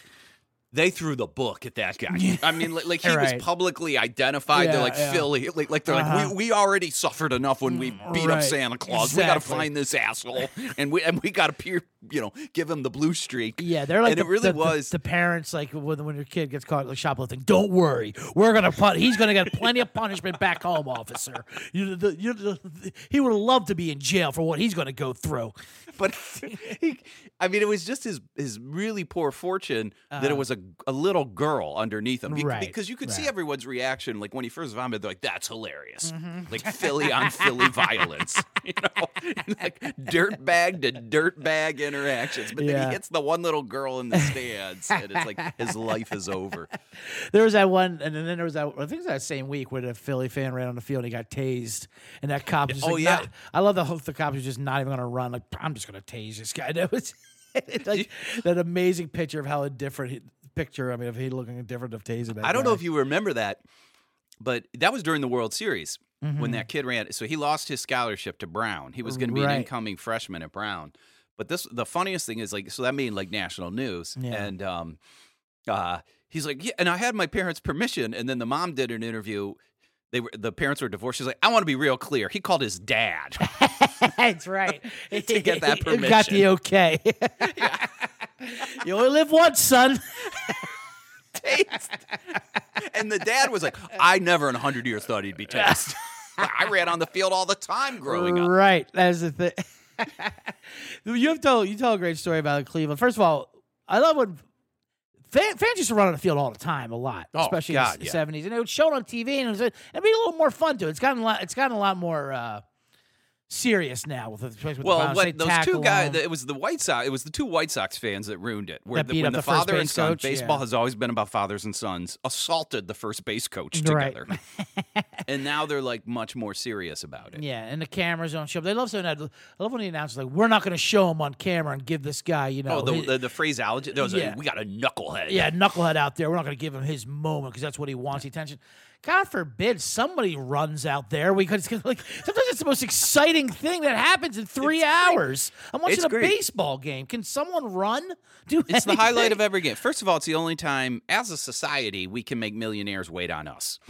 they threw the book at that guy. I mean, like, like he Right. was publicly identified. Yeah, they're like yeah. Philly, like, like they're Uh-huh. Mm, like we, we already suffered enough when we beat up. Santa Claus. We got to find this asshole, and we and we got to pier- you know, give him the blue streak. Yeah, they're like and the, it really the- the- was. the, parents like when when your kid gets caught like shoplifting. Don't worry, we're gonna put. He's gonna get plenty of punishment back home, officer. You, the, you, the, he would love to be in jail for what he's gonna go through. but he, I mean, it was just his his really poor fortune that it was a, a little girl underneath him, Be-. Right, Because you could see everyone's reaction, like when he first vomited, they're like, "That's hilarious," Mm-hmm. like Philly on Philly violence, you know, like dirt bag to dirt bag interactions. But then he hits the one little girl in the stands, and it's like his life is over. There was that one, and then there was that. I think it was that same week where the Philly fan ran on the field and he got tased, and that cop. Was Oh, like, yeah. not- I love the the cop was just not even gonna run. Like I'm just gonna tase this guy. That was it's like that amazing picture of how indifferent he, picture. I mean, of he looking different of tasing. I don't know if you remember that, but that was during the World Series Mm-hmm. when that kid ran. So he lost his scholarship to Brown. He was going to be an incoming freshman at Brown. But this, the funniest thing is like, so that made like national news, Yeah. and um, uh, he's like, yeah, and I had my parents' permission, and then the mom did an interview. They were the parents were divorced. She's like, I want to be real clear. He called his dad. That's right. To get that permission He Got the okay. you only live once, son. taste. and the dad was like, I never in a hundred years thought he'd be taste. I ran on the field all the time growing up. Right. That's the thing. you have told you tell a great story about Cleveland. First of all, I love when fan, fans used to run on the field all the time, a lot, Oh, especially God, in the yeah. seventies, and it would show it on TV, and it was it'd be a little more fun to it. It's gotten a lot. It's gotten a lot more. Uh, Serious now with the, with Well. They what, those two guys, them. it was the White Sox. It was the two White Sox fans that ruined it. Where That the, when the, the father and son, coach, baseball yeah. has always been about fathers and sons, assaulted the first base coach Right. together, and now they're like much more serious about it. Yeah, and the cameras don't show. up. They love that. I love when the announcers like, "We're not going to show him on camera and give this guy, you oh, know, Oh, the, his- the, the phraseology. There was Yeah. a, we got a knucklehead. yeah, knucklehead out there. We're not going to give him his moment because that's what he wants, the attention. God forbid somebody runs out there. We could like sometimes it's the most exciting thing that happens in three hours. I'm watching It's a great. baseball game. Can someone run? Do It's the highlight of every game. First of all, it's the only time, as a society, we can make millionaires wait on us.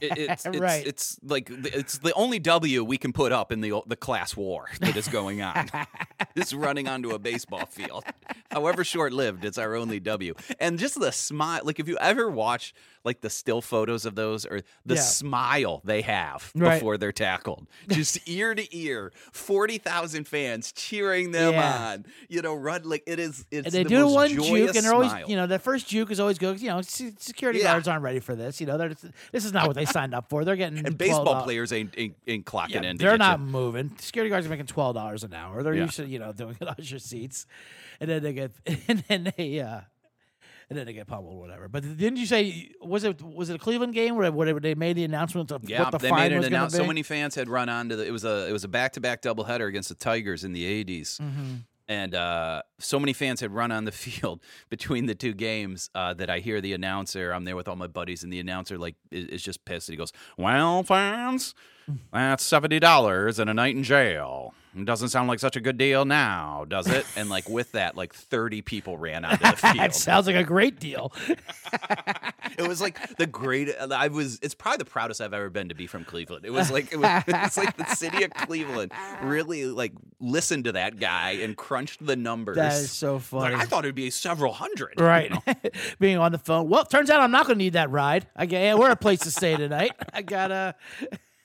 It- it's, it's, Right. it's like the- it's the only W we can put up in the the class war that is going on. this running onto a baseball field, however short lived, it's our only W. And just the smile, like if you ever watch like the still photos of those or the Yeah. smile they have Right. before they're tackled, just ear to ear, forty thousand fans cheering them Yeah. on. You know, run like it is. It's And they the do most one juke, and they're always, smile. you know, that first juke is always good. You know, security Yeah. guards aren't ready for this. You know, they're, this is not what they signed up for. They're getting and baseball $12 players ain't ain't, ain't clocking Yeah, in. they're not you. moving. Security guards are making twelve dollars an hour. They're to, you know, doing usher seats, and then they get, and then they, uh, and then they get pummeled, whatever. But didn't you say was it was it a Cleveland game where, whatever they made the announcement of Yeah, what the they fine made an announcement. So many fans had run onto the. It was a it was a back to back doubleheader against the Tigers in the 80s. Mm-hmm. And uh, so many fans had run on the field between the two games uh, that I hear the announcer. I'm there with all my buddies, and the announcer like is, is just pissed. He goes, "Well, fans, that's seventy dollars and a night in jail. It doesn't sound like such a good deal now, does it?" And like with that, like thirty people ran out onto the that field. sounds like a great deal. It was like the great. I was. It's probably the proudest I've ever been to be from Cleveland. It was like it was. It's like the city of Cleveland really like listened to that guy and crunched the numbers. That is so Like, funny. I thought it'd be several hundred. you Right, know? being on the phone. Well, turns out I'm not going to need that ride. I get, yeah, we're a place to stay tonight. I got a,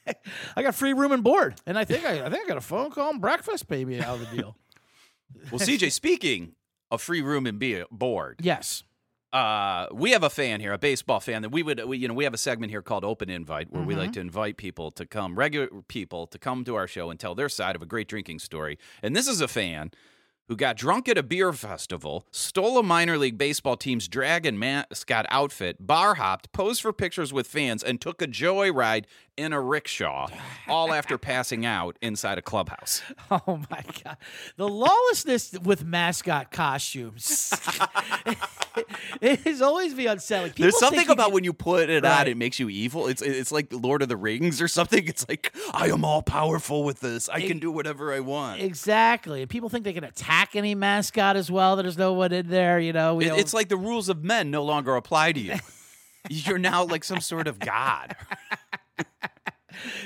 I got free room and board, and I think I, I think I got a phone call and breakfast, baby, out of the deal. Well, CJ, speaking of free room and be board, Yes. uh, we have a fan here, a baseball fan that we would, we, you know, we have a segment here called Open Invite where we like to invite people to come, regular people to come to our show and tell their side of a great drinking story. And this is a fan who got drunk at a beer festival, stole a minor league baseball team's dragon mascot outfit, bar hopped, posed for pictures with fans, and took a joyride in a rickshaw, all after passing out inside a clubhouse. Oh my god, the lawlessness with mascot costumes. it is always be unsettling. People There's something about when you put it on, it makes you evil. It's it's like Lord of the Rings or something. It's like I am all powerful with this. I can do whatever I want. Exactly, and people think they can attack any mascot as well. There's no one in there, you know. It- it's like the rules of men no longer apply to you. You're now like some sort of god.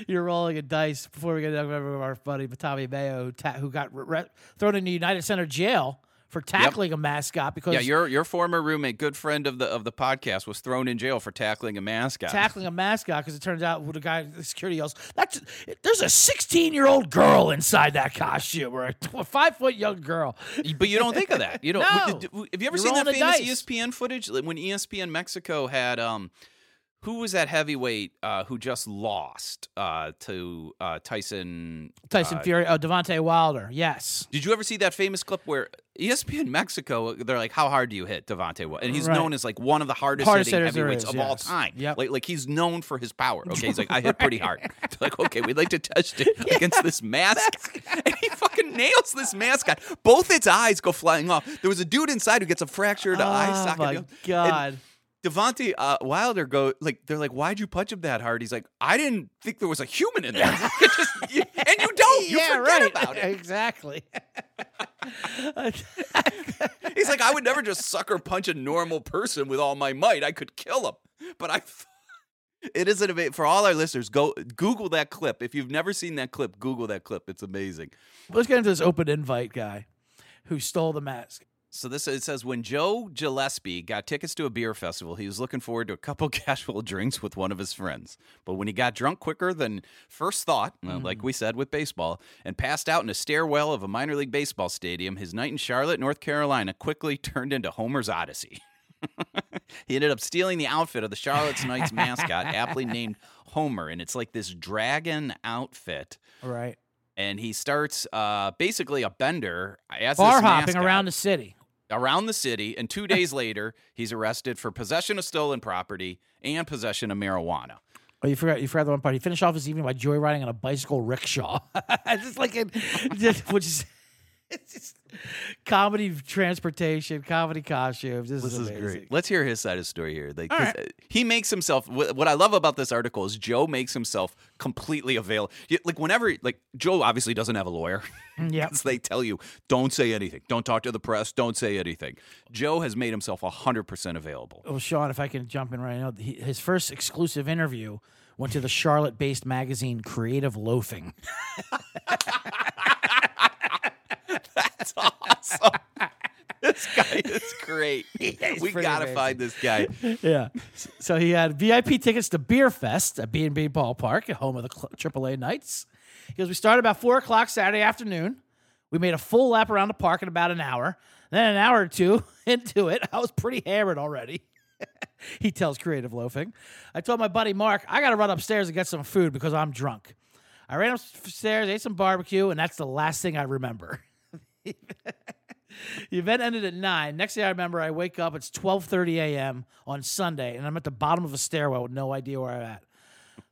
You're rolling a dice before we get to our buddy Tommy Mayo who, ta- who got re- thrown into United Center jail for tackling a mascot because Yeah, your your former roommate, good friend of the of the podcast, was thrown in jail for tackling a mascot. tackling a mascot because it turns out the guy the security yells that's there's a 16 year old girl inside that costume or a five foot young girl but you don't think of that. You don't. No. Have you ever You're seen that famous dice. ESPN footage when ESPN Mexico had um, who was that heavyweight uh, who just lost uh, to uh, Tyson? Tyson uh, Fury oh Deontay Wilder yes Did you ever see that famous clip where ESPN Mexico? They're like, "How hard do you hit Deontay?" Wilder? And he's Right. known as like one of the hardest, Hardest hitting heavyweights is, of all time. Yep. Like, like he's known for his power. Okay, he's like, "I hit pretty hard." They're like, "Okay, we'd like to test it against this mask," and he fucking nails this mascot. Both its eyes go flying off. There was a dude inside who gets a fractured eye socket. oh my And god Deontay uh, Wilder go like they're like, why'd you punch him that hard? He's like, I didn't think there was a human in there. Just, you- and you don't. You yeah forget right about it. exactly He's like, I would never just sucker punch a normal person with all my might. I could kill him, but I. It is an ama- for all our listeners. Go Google that clip. If you've never seen that clip, Google that clip. It's amazing. let's get into this open invite guy who stole the mask So this it says when Joe Gillespie got tickets to a beer festival, he was looking forward to a couple casual drinks with one of his friends. But when he got drunk quicker than first thought, well, like we said with baseball, and passed out in a stairwell of a minor league baseball stadium, his night in Charlotte, North Carolina, quickly turned into Homer's Odyssey. he ended up stealing the outfit of the Charlotte's Knights mascot, aptly named Homer, and it's like this dragon outfit. right And he starts uh, basically a bender as bar hopping mascot around the city around the city, and two days later, he's arrested for possession of stolen property and possession of marijuana. Oh, you forgot you forgot the one part. He finished off his evening by joyriding on a bicycle rickshaw. It's just like it, just, which is it's just comedy transportation, comedy costumes. This, is, great. Let's hear his side of the story here. Like uh, he makes himself. What I love about this article is Joe makes himself completely available. Like whenever, like Joe obviously doesn't have a lawyer. Yep. 'Cause they tell you don't say anything, don't talk to the press, don't say anything. Joe has made himself hundred percent available. Well, Sean, if I can jump in right now, he, his first exclusive interview went to the Charlotte-based magazine Creative Loafing. That's awesome. this guy is great. he's we gotta amazing. find this guy. yeah. So he had VIP tickets to Beer Fest at B&B Ballpark, home of the AAA Knights. He goes, we started about 4 o'clock Saturday afternoon. We made a full lap around the park in about an hour. Then an hour or two into it, I was pretty hammered already. he tells Creative Loafing. I told my buddy Mark, I got to run upstairs and get some food because I'm drunk. I ran upstairs, ate some barbecue, and that's the last thing I remember. The event ended at nine. Next thing I remember, I wake up. It's twelve thirty a.m. on Sunday, and I'm at the bottom of a stairwell with no idea where I'm at.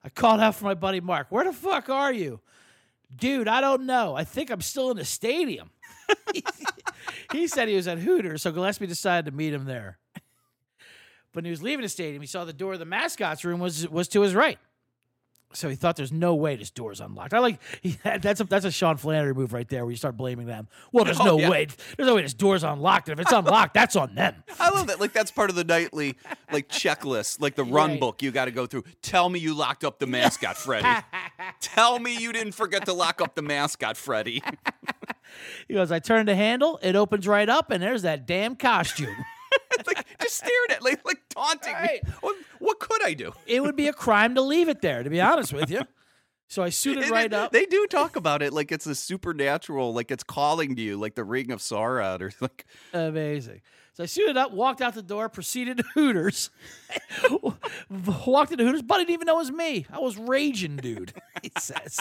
I called out for my buddy Mark. Where the fuck are you, dude? I don't know. I think I'm still in the stadium. he said he was at Hooters, so Gillespie decided to meet him there. But when he was leaving the stadium, he saw the door of the mascot's room was was to his right. So he thought there's no way this door's unlocked. I like he, that's a that's a Sean Flannery move right there, where you start blaming them. Well, there's Oh, no yeah. way. There's no way this door's unlocked. And if it's unlocked, that's on them. I love that. Like that's part of the nightly like checklist, like the run Right. book you got to go through. Tell me you locked up the mascot, Freddy. Tell me you didn't forget to lock up the mascot, Freddy. He goes, I turn the handle, it opens right up, and there's that damn costume. Just staring at like like taunting Right. me. What, what could I do? it would be a crime to leave it there, to be honest with you. So I suited And right they, up. They do talk about it like it's a supernatural, like it's calling to you, like the ring of Sauron or like Amazing. So I suited up, walked out the door, proceeded to Hooters. walked into Hooters, but I didn't even know it was me. I was raging, dude. He says.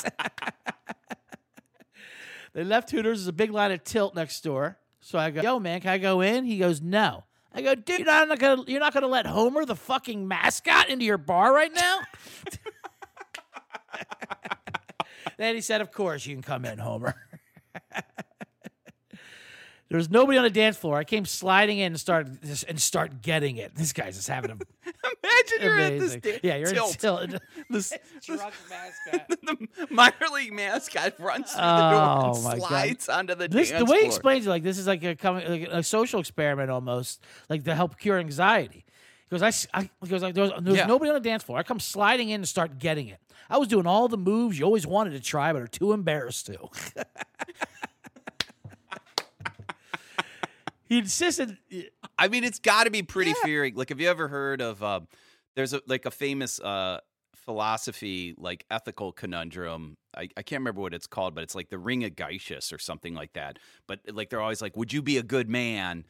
they left Hooters. There's a big line of tilt next door. So I go, "Yo, man, can I go in?" He goes, "No." I go, "Dude, you're not gonna you're not gonna let Homer, the fucking mascot, into your bar right now." then he said, "Of course you can come in, Homer." There was nobody on the dance floor. I came sliding in and start and start getting it. This guy's just having a imagine you're at this amazing. yeah, you're tilt. still This, drunk mascot. the minor league mascot runs through the door Oh, and my God. slides onto the This dance the way he floor. explains it, like this is like a coming like a social experiment almost, like to help cure anxiety. He goes, I, s- I- he goes, there was, there was Yeah. nobody on the dance floor. I come sliding in and start getting it. I was doing all the moves you always wanted to try, but are too embarrassed to. he insisted. I mean, it's got to be pretty fearing. Like, have you ever heard of? Um, there's a like a famous uh, philosophy, like ethical conundrum. I, I can't remember what it's called, but it's like the Ring of Gysius or something like that. But like, they're always like, "Would you be a good man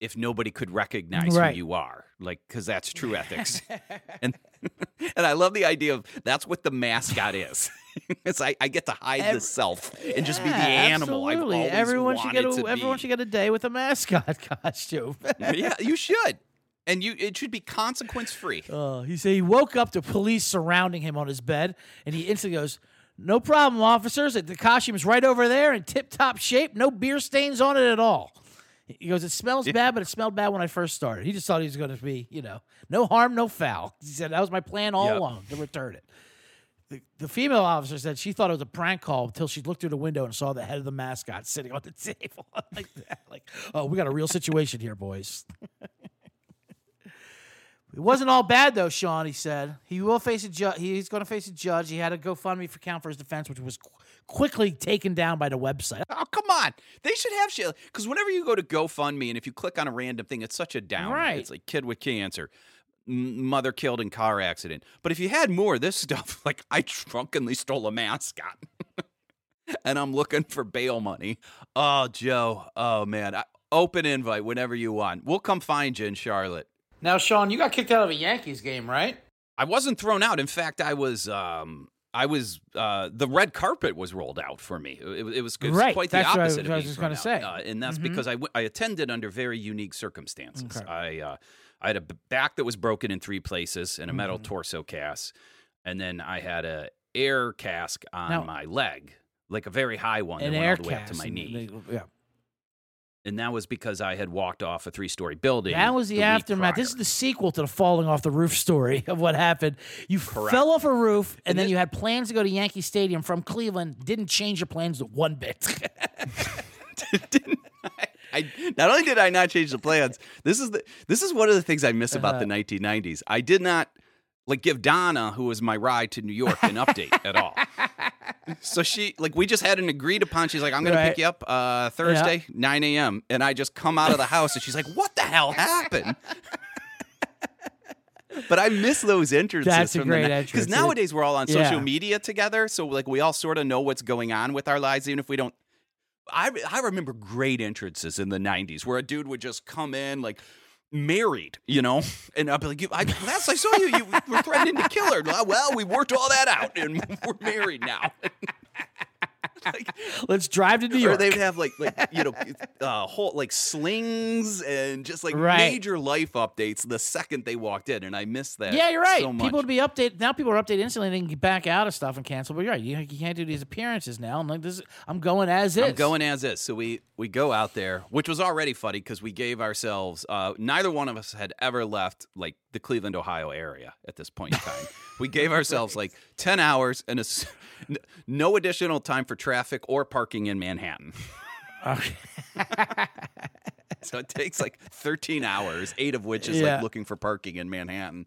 if nobody could recognize Right. who you are?" Like, because that's true ethics. and and I love the idea of that's what the mascot is. it's I, I get to hide Ev- the self and just be the animal I've absolutely. everyone should get a, to everyone be. should get a day with a mascot costume. yeah, you should. And you it should be consequence free. Uh, he said he woke up to police surrounding him on his bed, and he instantly goes, "No problem, officers. The costume is right over there in tip-top shape. No beer stains on it at all." He goes, "It smells bad, but it smelled bad when I first started." He just thought he was going to be, you know, no harm, no foul. He said that was my plan all Yep. along to return it. The, the female officer said she thought it was a prank call until she looked through the window and saw the head of the mascot sitting on the table like that. Like, oh, we got a real situation here, boys. It wasn't all bad though, Sean. He said he will face a judge. He's going to face a judge. He had a GoFundMe for count for his defense, which was qu- quickly taken down by the website. Oh, come on. They should have shit. Because whenever you go to GoFundMe and if you click on a random thing, it's such a down. Right. It's like kid with cancer, m- mother killed in car accident. But if you had more of this stuff, like I drunkenly stole a mascot and I'm looking for bail money. Oh, Joe. Oh, man. I, open invite whenever you want. We'll come find you in Charlotte. Now, Sean, you got kicked out of a Yankees game, right? I wasn't thrown out. In fact, I was. Um, I was. Uh, the red carpet was rolled out for me. It, it was, it was Right, quite the that's what I- opposite. what I of was just gonna say. uh, and that's Mhm. because I, w- I attended under very unique circumstances. Okay. I uh, I had a back that was broken in three places and a metal Mhm. torso cast, and then I had a air cask on Now- my leg, like a very high one An that went air all the way up to my knee. they- yeah. And that was because I had walked off a three story building. That was the, week aftermath. This is the sequel to the falling off the roof story of what happened. You Correct. fell off a roof, and, And then this- you had plans to go to Yankee Stadium from Cleveland. Didn't change your plans one bit. didn't I, I not only did I not change the plans, this is the this is one of the things I miss about the uh-huh. 1990s. I did not like give Donna, who was my ride to New York, an update at all. So she like we just had an agreed upon. She's like, I'm gonna Right. pick you up uh, Thursday, 9 a.m. And I just come out of the house and she's like, What the hell happened? But I miss those entrances. That's a great Because entrance. It- nowadays we're all on social Yeah. media together, so like we all sort of know what's going on with our lives, even if we don't I I remember great entrances in the '90s where a dude would just come in like married, you know, and I'd be like, I, "Last I saw you, you were threatening to kill her." Well, we worked all that out, and we're married now. like, Let's drive to New or York. they'd have like like you know uh, whole like slings and just like Right. major life updates the second they walked in, and I missed that. Yeah, you're right. So people would be updated now. People are updated instantly. They can get back out of stuff and cancel. But you're right. You, you can't do these appearances now. I'm like, this. Is, I'm going as is. I'm going as is. So we we go out there, which was already funny because we gave ourselves. Uh, neither one of us had ever left like the Cleveland, Ohio area at this point in time. we gave ourselves like ten hours and a no additional time for traffic or parking in Manhattan. Okay. So it takes like 13 hours, eight of which is Yeah. like looking for parking in Manhattan.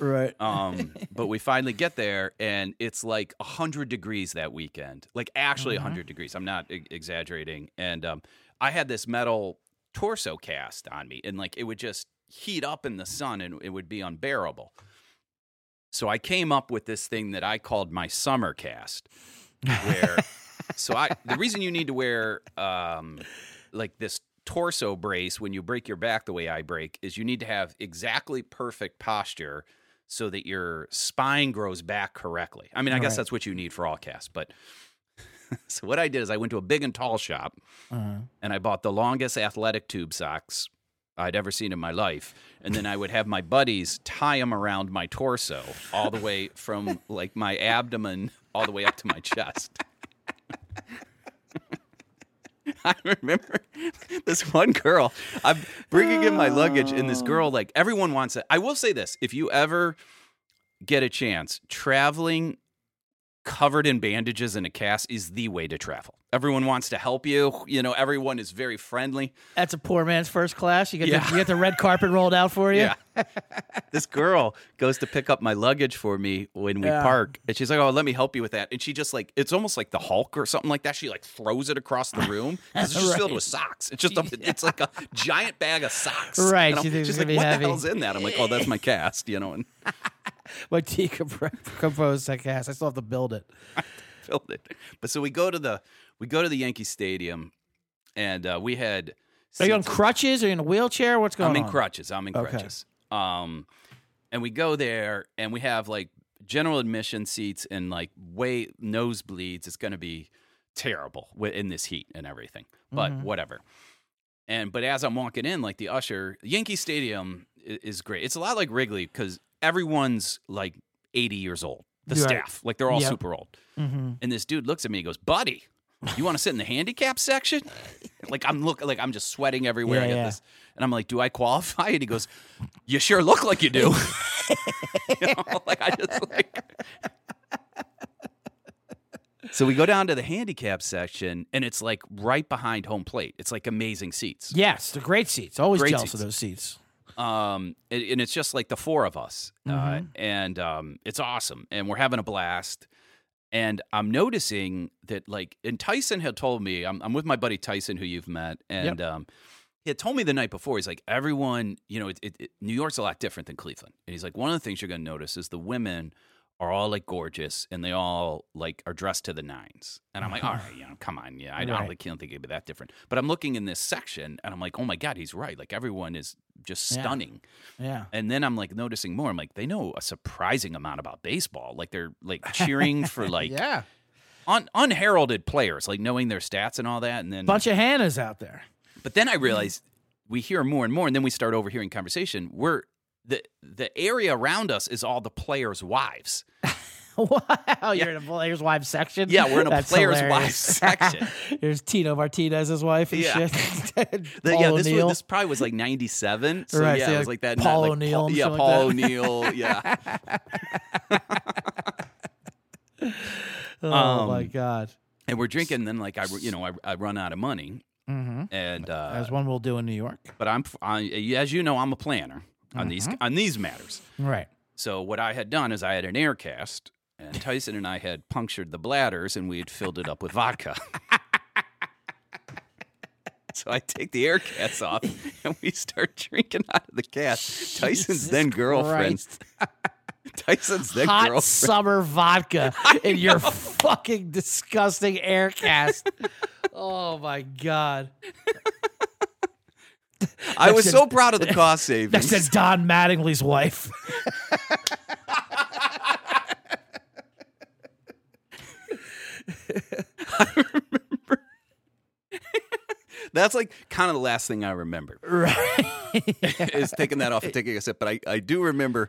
right. Um, but we finally get there, and it's like 100 degrees that weekend. Like actually Mm-hmm. 100 degrees. I'm not e- exaggerating. And um, I had this metal torso cast on me, and like it would just heat up in the sun and it would be unbearable. So I came up with this thing that I called my summer cast, where so I the reason you need to wear um, like this torso brace when you break your back the way I break is you need to have exactly perfect posture so that your spine grows back correctly. I mean, I guess Right. that's what you need for all casts, but so what I did is I went to a big and tall shop Uh-huh. and I bought the longest athletic tube socks I'd ever seen in my life. And then I would have my buddies tie them around my torso all the way from like my abdomen all the way up to my chest. I remember this one girl. I'm bringing in my luggage, and this girl, like everyone wants it. I will say this: if you ever get a chance traveling covered in bandages and a cast is the way to travel. Everyone wants to help you. You know, everyone is very friendly. That's a poor man's first class. You get Yeah. the, you get the red carpet rolled out for you. Yeah. this girl goes to pick up my luggage for me when we Yeah. park, and she's like, "Oh, let me help you with that." And she just like it's almost like the Hulk or something like that. She like throws it across the room. it's just filled with socks. It's just a, it's like a giant bag of socks. Right, she she's like, "What heavy." the hell's in that?" I'm like, "Oh, that's my cast," you know, and My decomposed that cast. I still have to build it. filled it. But so we go to the we go to the Yankee Stadium, and uh, we had. Are you on crutches? Are you in a wheelchair? What's going on? I'm in on? crutches. I'm in Okay. crutches. Um, and we go there, and we have like general admission seats and like way nosebleeds. It's going to be terrible in this heat and everything. But Mhm. whatever. And but as I'm walking in, like the usher, Yankee Stadium is great. It's a lot like Wrigley because everyone's like 80 years old. The Right. staff, like they're all Yep. super old. Mm-hmm. And this dude looks at me and goes, "Buddy, you want to sit in the handicap section?" like I'm look like I'm just sweating everywhere. Yeah, I get yeah. this, and I'm like, "Do I qualify?" And he goes, "You sure look like you do." you know, like I just like. So we go down to the handicap section, and it's like right behind home plate. It's like amazing seats. Yes, they're great seats. Always Great jealous seats. of those seats. Um and, it's just like the four of us uh, Mhm. and um it's awesome and we're having a blast. And i'm noticing that like and tyson had told me i'm, I'm with my buddy tyson who you've met and um he had told me the night before he's like everyone you know it, it, it- new york's a lot different than cleveland. And he's like one of the things you're going to notice is the women are all like gorgeous and they all like are dressed to the nines and i'm like all right you know come on yeah i don't Right. think, can't think it'd be that different but i'm looking in this section and i'm like oh my god he's right like everyone is just Yeah. stunning Yeah. and then I'm like noticing more. I'm like, they know a surprising amount about baseball. Like they're like cheering for like yeah. un- unheralded players, like knowing their stats and all that. And then, Bunch of Hannahs out there. but then I mm-hmm. realized we hear more and more, and then we start overhearing conversation. We're the the area around us is all the players' wives. wow, you're in a players' wives section. Yeah, we're in a That's players' hilarious. wives section. There's Tino Martinez's wife and Yeah. shit. The- Paul yeah, this, was, this probably was like '97. So Right, yeah, so it was like that. Paul like, O'Neill yeah, like Paul. O'Neill. Yeah. oh my um, god. and we're drinking. Then like I, you know, I, I run out of money, Mm-hmm. and uh, As one will do in New York. but I'm I, as you know I'm a planner on these Mm-hmm. on these matters. Right. So what I had done is I had an air cast, and Tyson and I had punctured the bladders, and we had filled it up with vodka. so I take the air cast off, and we start drinking out of the cast. Tyson's Jesus then girlfriend. Tyson's then Hot girlfriend. summer vodka in your fucking disgusting air cast. oh my god. I was Next so proud of the cost savings. to Don Mattingly's wife. I remember. That's like kind of the last thing I remember right. is taking that off and taking a sip. But I, I do remember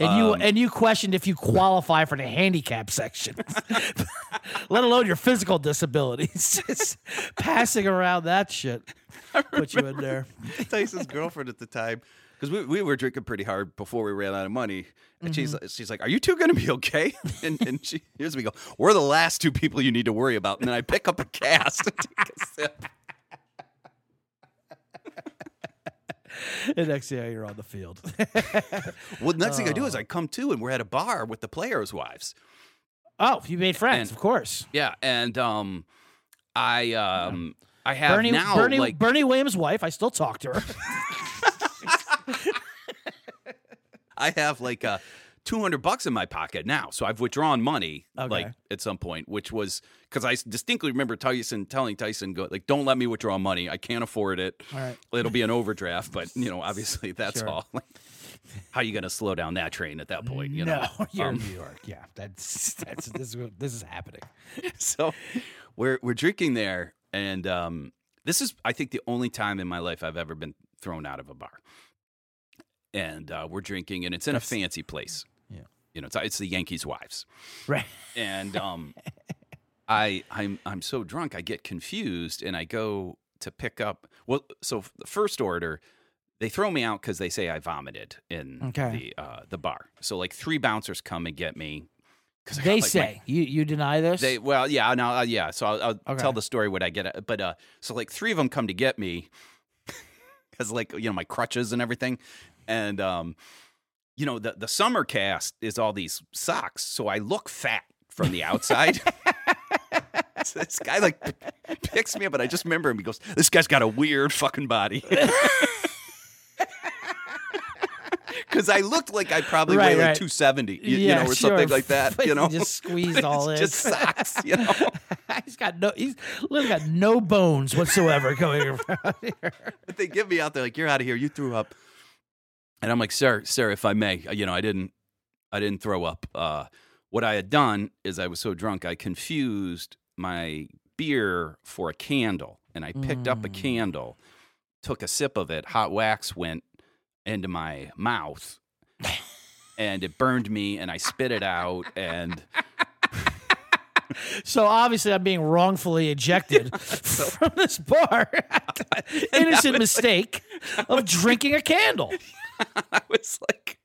And you Um, and you questioned if you qualify for the handicap section, let alone your physical disabilities. Just passing around that shit put you in there. Tyson's girlfriend at the time because we, we were drinking pretty hard before we ran out of money. And she's she's like, "Are you two going to be okay?" And and she here's me go, "We're the last two people you need to worry about." And then I pick up a cast and take a sip. And next thing you're on the field. Well, next thing I do is. I come to and we're at a bar with the players' wives. oh, you made friends, And- of course. Yeah, and um, I um, I have Bernie, now Bernie, like Bernie Williams' wife. I still talk to her. I have like uh, 200 bucks in my pocket now. So I've withdrawn money like at some point, which was because I distinctly remember Tyson telling Tyson, go, like, don't let me withdraw money. I can't afford it. All right. It'll be an overdraft. But, you know, obviously that's Sure. all. Like, how you going to slow down that train at that point? You know? no, you're Um, in New York. Yeah, that's that's this. is- This is happening. so we're we're drinking there, and um, this is I think the only time in my life I've ever been thrown out of a bar. And uh, we're drinking, and it's in a fancy place. Yeah. you know, it's it's the Yankees' wives, Right. and um, I I'm I'm so drunk I get confused, and I go to pick up. Well, so the first order. They throw me out because they say I vomited in Okay. the uh, the bar. So like three bouncers come and get me 'Cause I got, They like, my- say you you deny this. They well, yeah, no, uh, yeah. So I'll, I'll Okay. tell the story when I get it. But uh, so like three of them come to get me because like you know my crutches and everything, and um, you know the the summer cast is all these socks, so I look fat from the outside. so this guy like p- picks me up, and I just remember him. He goes, "This guy's got a weird fucking body." Because I looked like I probably Right, weigh like right. 270, you, you know, or sure. something like that. But You know, just squeezed all in. just socks, you know. he's got no he's literally got no bones whatsoever going around here. But they get me out there like you're out of here. You threw up, and I'm like, sir, sir, if I may, uh, you know, I didn't, I didn't throw up. Uh, what I had done is I was so drunk I confused my beer for a candle, and I picked up a Mm. candle, took a sip of it, hot wax went into my mouth, and it burned me, and I spit it out, and So obviously I'm being wrongfully ejected from this bar. Innocent mistake of drinking a candle. I was like,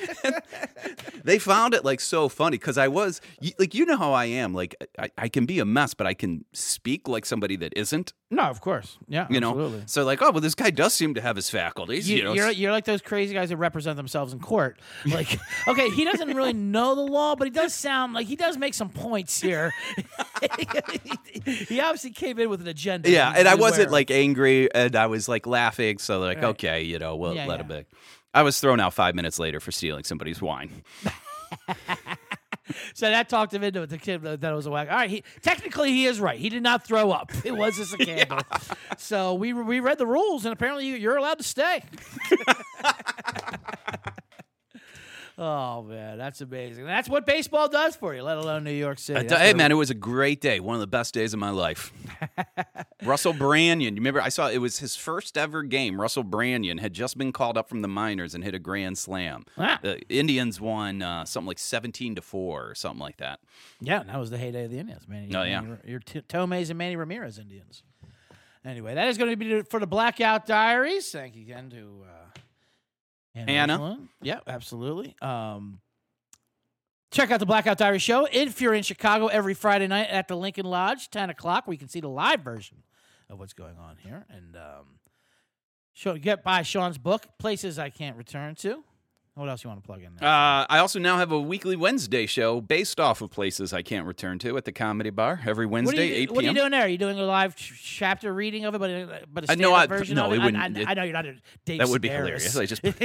they found it like so funny because I was like, you know how I am. Like, I, I can be a mess, but I can speak like somebody that isn't. No, of course. Yeah, You know, absolutely. so like, oh, well, this guy does seem to have his faculties. You, You, know, you're, you're like those crazy guys that represent themselves in court. Like, okay, he doesn't really know the law, but he does sound like he does make some points here. he obviously came in with an agenda. yeah, he's and I wasn't of. like angry, and I was like laughing. So like, Right. okay, you know, we'll Yeah, let yeah. him be. I was thrown out five minutes later for stealing somebody's wine. So that talked him into it. The kid that it was a whack. All right, he technically he is right. He did not throw up. It was just a candle. So we we read the rules, and apparently you're allowed to stay. oh man, that's amazing. That's what baseball does for you, let alone New York City. Tell- hey man, it was a great day. One of the best days of my life. Russell Branyan, you remember? I saw it was his first ever game. Russell Branyan had just been called up from the minors and hit a grand slam. Ah. The Indians won uh, something like seventeen to four or something like that. Yeah, that was the heyday of the Indians, man. Oh, yeah. your T- Tomes and Manny Ramirez Indians. Anyway, that is going to be for the Blackout Diaries. Thank you again to uh, Roeschlein. Yeah, absolutely. Um, check out the Blackout Diary show if you're in Chicago every Friday night at the Lincoln Lodge, ten o'clock. We can see the live version of what's going on here, and um, show get by Sean's book, Places I Can't Return to. What else you want to plug in there? Uh, I also now have a weekly Wednesday show based off of places I can't return to at the Comedy Bar every What Wednesday, you, eight what are you p.m. doing there? Are you doing a live ch- chapter reading of it, but a, but a Uh, no, stand-up I- version no, of it it? Wouldn't- I, it- I know you're not a Dave That would be hilarious. I just put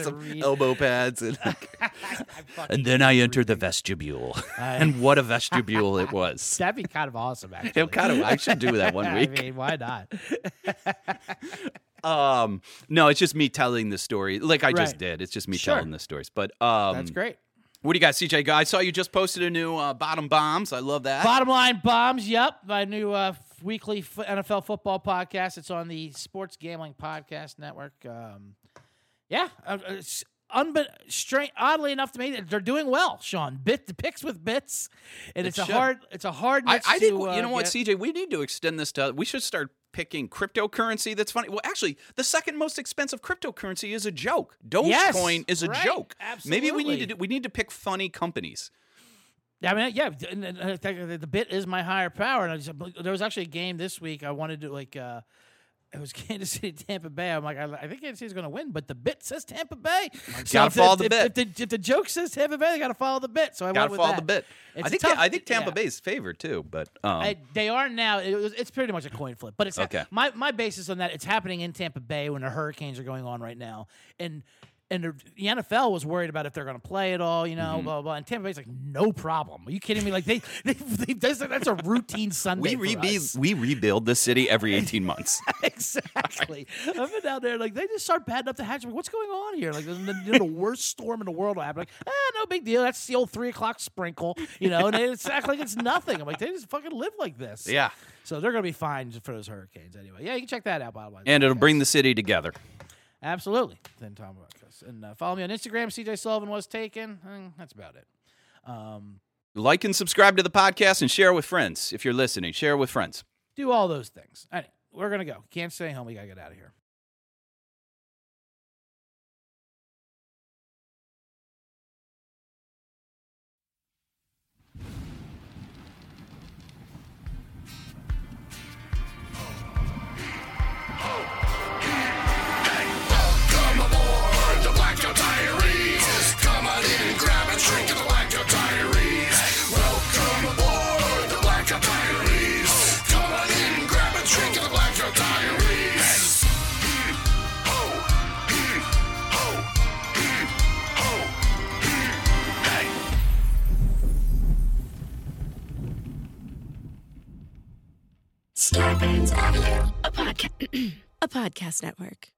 some read. elbow pads and, I and then I enter the vestibule. I- and what a vestibule it was. That'd be kind of awesome, actually. It kind of I should do that one week. I mean, why not? Um, no, it's just me telling the story, like I just did. It's just me Sure. telling the stories. But um, That's great. What do you got, CJ? I saw you just posted a new uh, bottom bombs. I love that. Bottom line bombs. Yep, my new uh, weekly NFL football podcast. It's on the Sports Gambling Podcast Network. Um, yeah, uh, it's unbe- strange. Oddly enough to me, they're doing well. Sean, bit the picks with bits, and It it's a hard. It's a hard. I, I think to, uh, you know what, get. CJ. We need to extend this to. We should start picking cryptocurrency. That's funny. Well, actually, the second most expensive cryptocurrency is a joke. Dogecoin Yes, is a right. joke. Maybe we need to. Do, we need to pick funny companies. I mean, yeah, d- and- and I think the bit is my higher power. And I just, there was actually a game this week I wanted to like. uh it was Kansas City, Tampa Bay. I'm like, I, I think Kansas City's going to win, but the bit says Tampa Bay. So Gotta if follow if, the bit. If, the, if the joke says Tampa Bay, they got to follow the bit. So I Got went to with follow that. the bit. It's I think. tough- I think Tampa yeah. Bay's favored too. But um, I, they are now. It was, it's pretty much a coin flip, but it's Okay. my my basis on that. It's happening in Tampa Bay when the hurricanes are going on right now, and and the, the NFL was worried about if they're going to play at all, you know, Mm-hmm. blah, blah blah. And Tampa Bay's like, no problem. Are you kidding me? Like they, they, they that's, that's a routine Sunday. we rebuild. We rebuild the city every eighteen months. exactly. I've been down there, like they just start batting up the hatch. Like, what's going on here? Like the, the, the worst storm in the world will happen. Like, ah, no big deal. That's the old three o'clock sprinkle, you know. And just act like it's nothing. I'm like, they just fucking live like this. yeah, So they're gonna be fine for those hurricanes anyway. Yeah, you can check that out. Bottom line. and it'll bring the city together. Absolutely. Then Tom Podcast. and uh, follow me on Instagram. CJ Sullivan was taken. and that's about it. Um, Like and subscribe to the podcast and share with friends. If you're listening, share with friends. do all those things. All right, we're gonna go. Can't stay home. We gotta get out of here. Avenue, a a podcast network.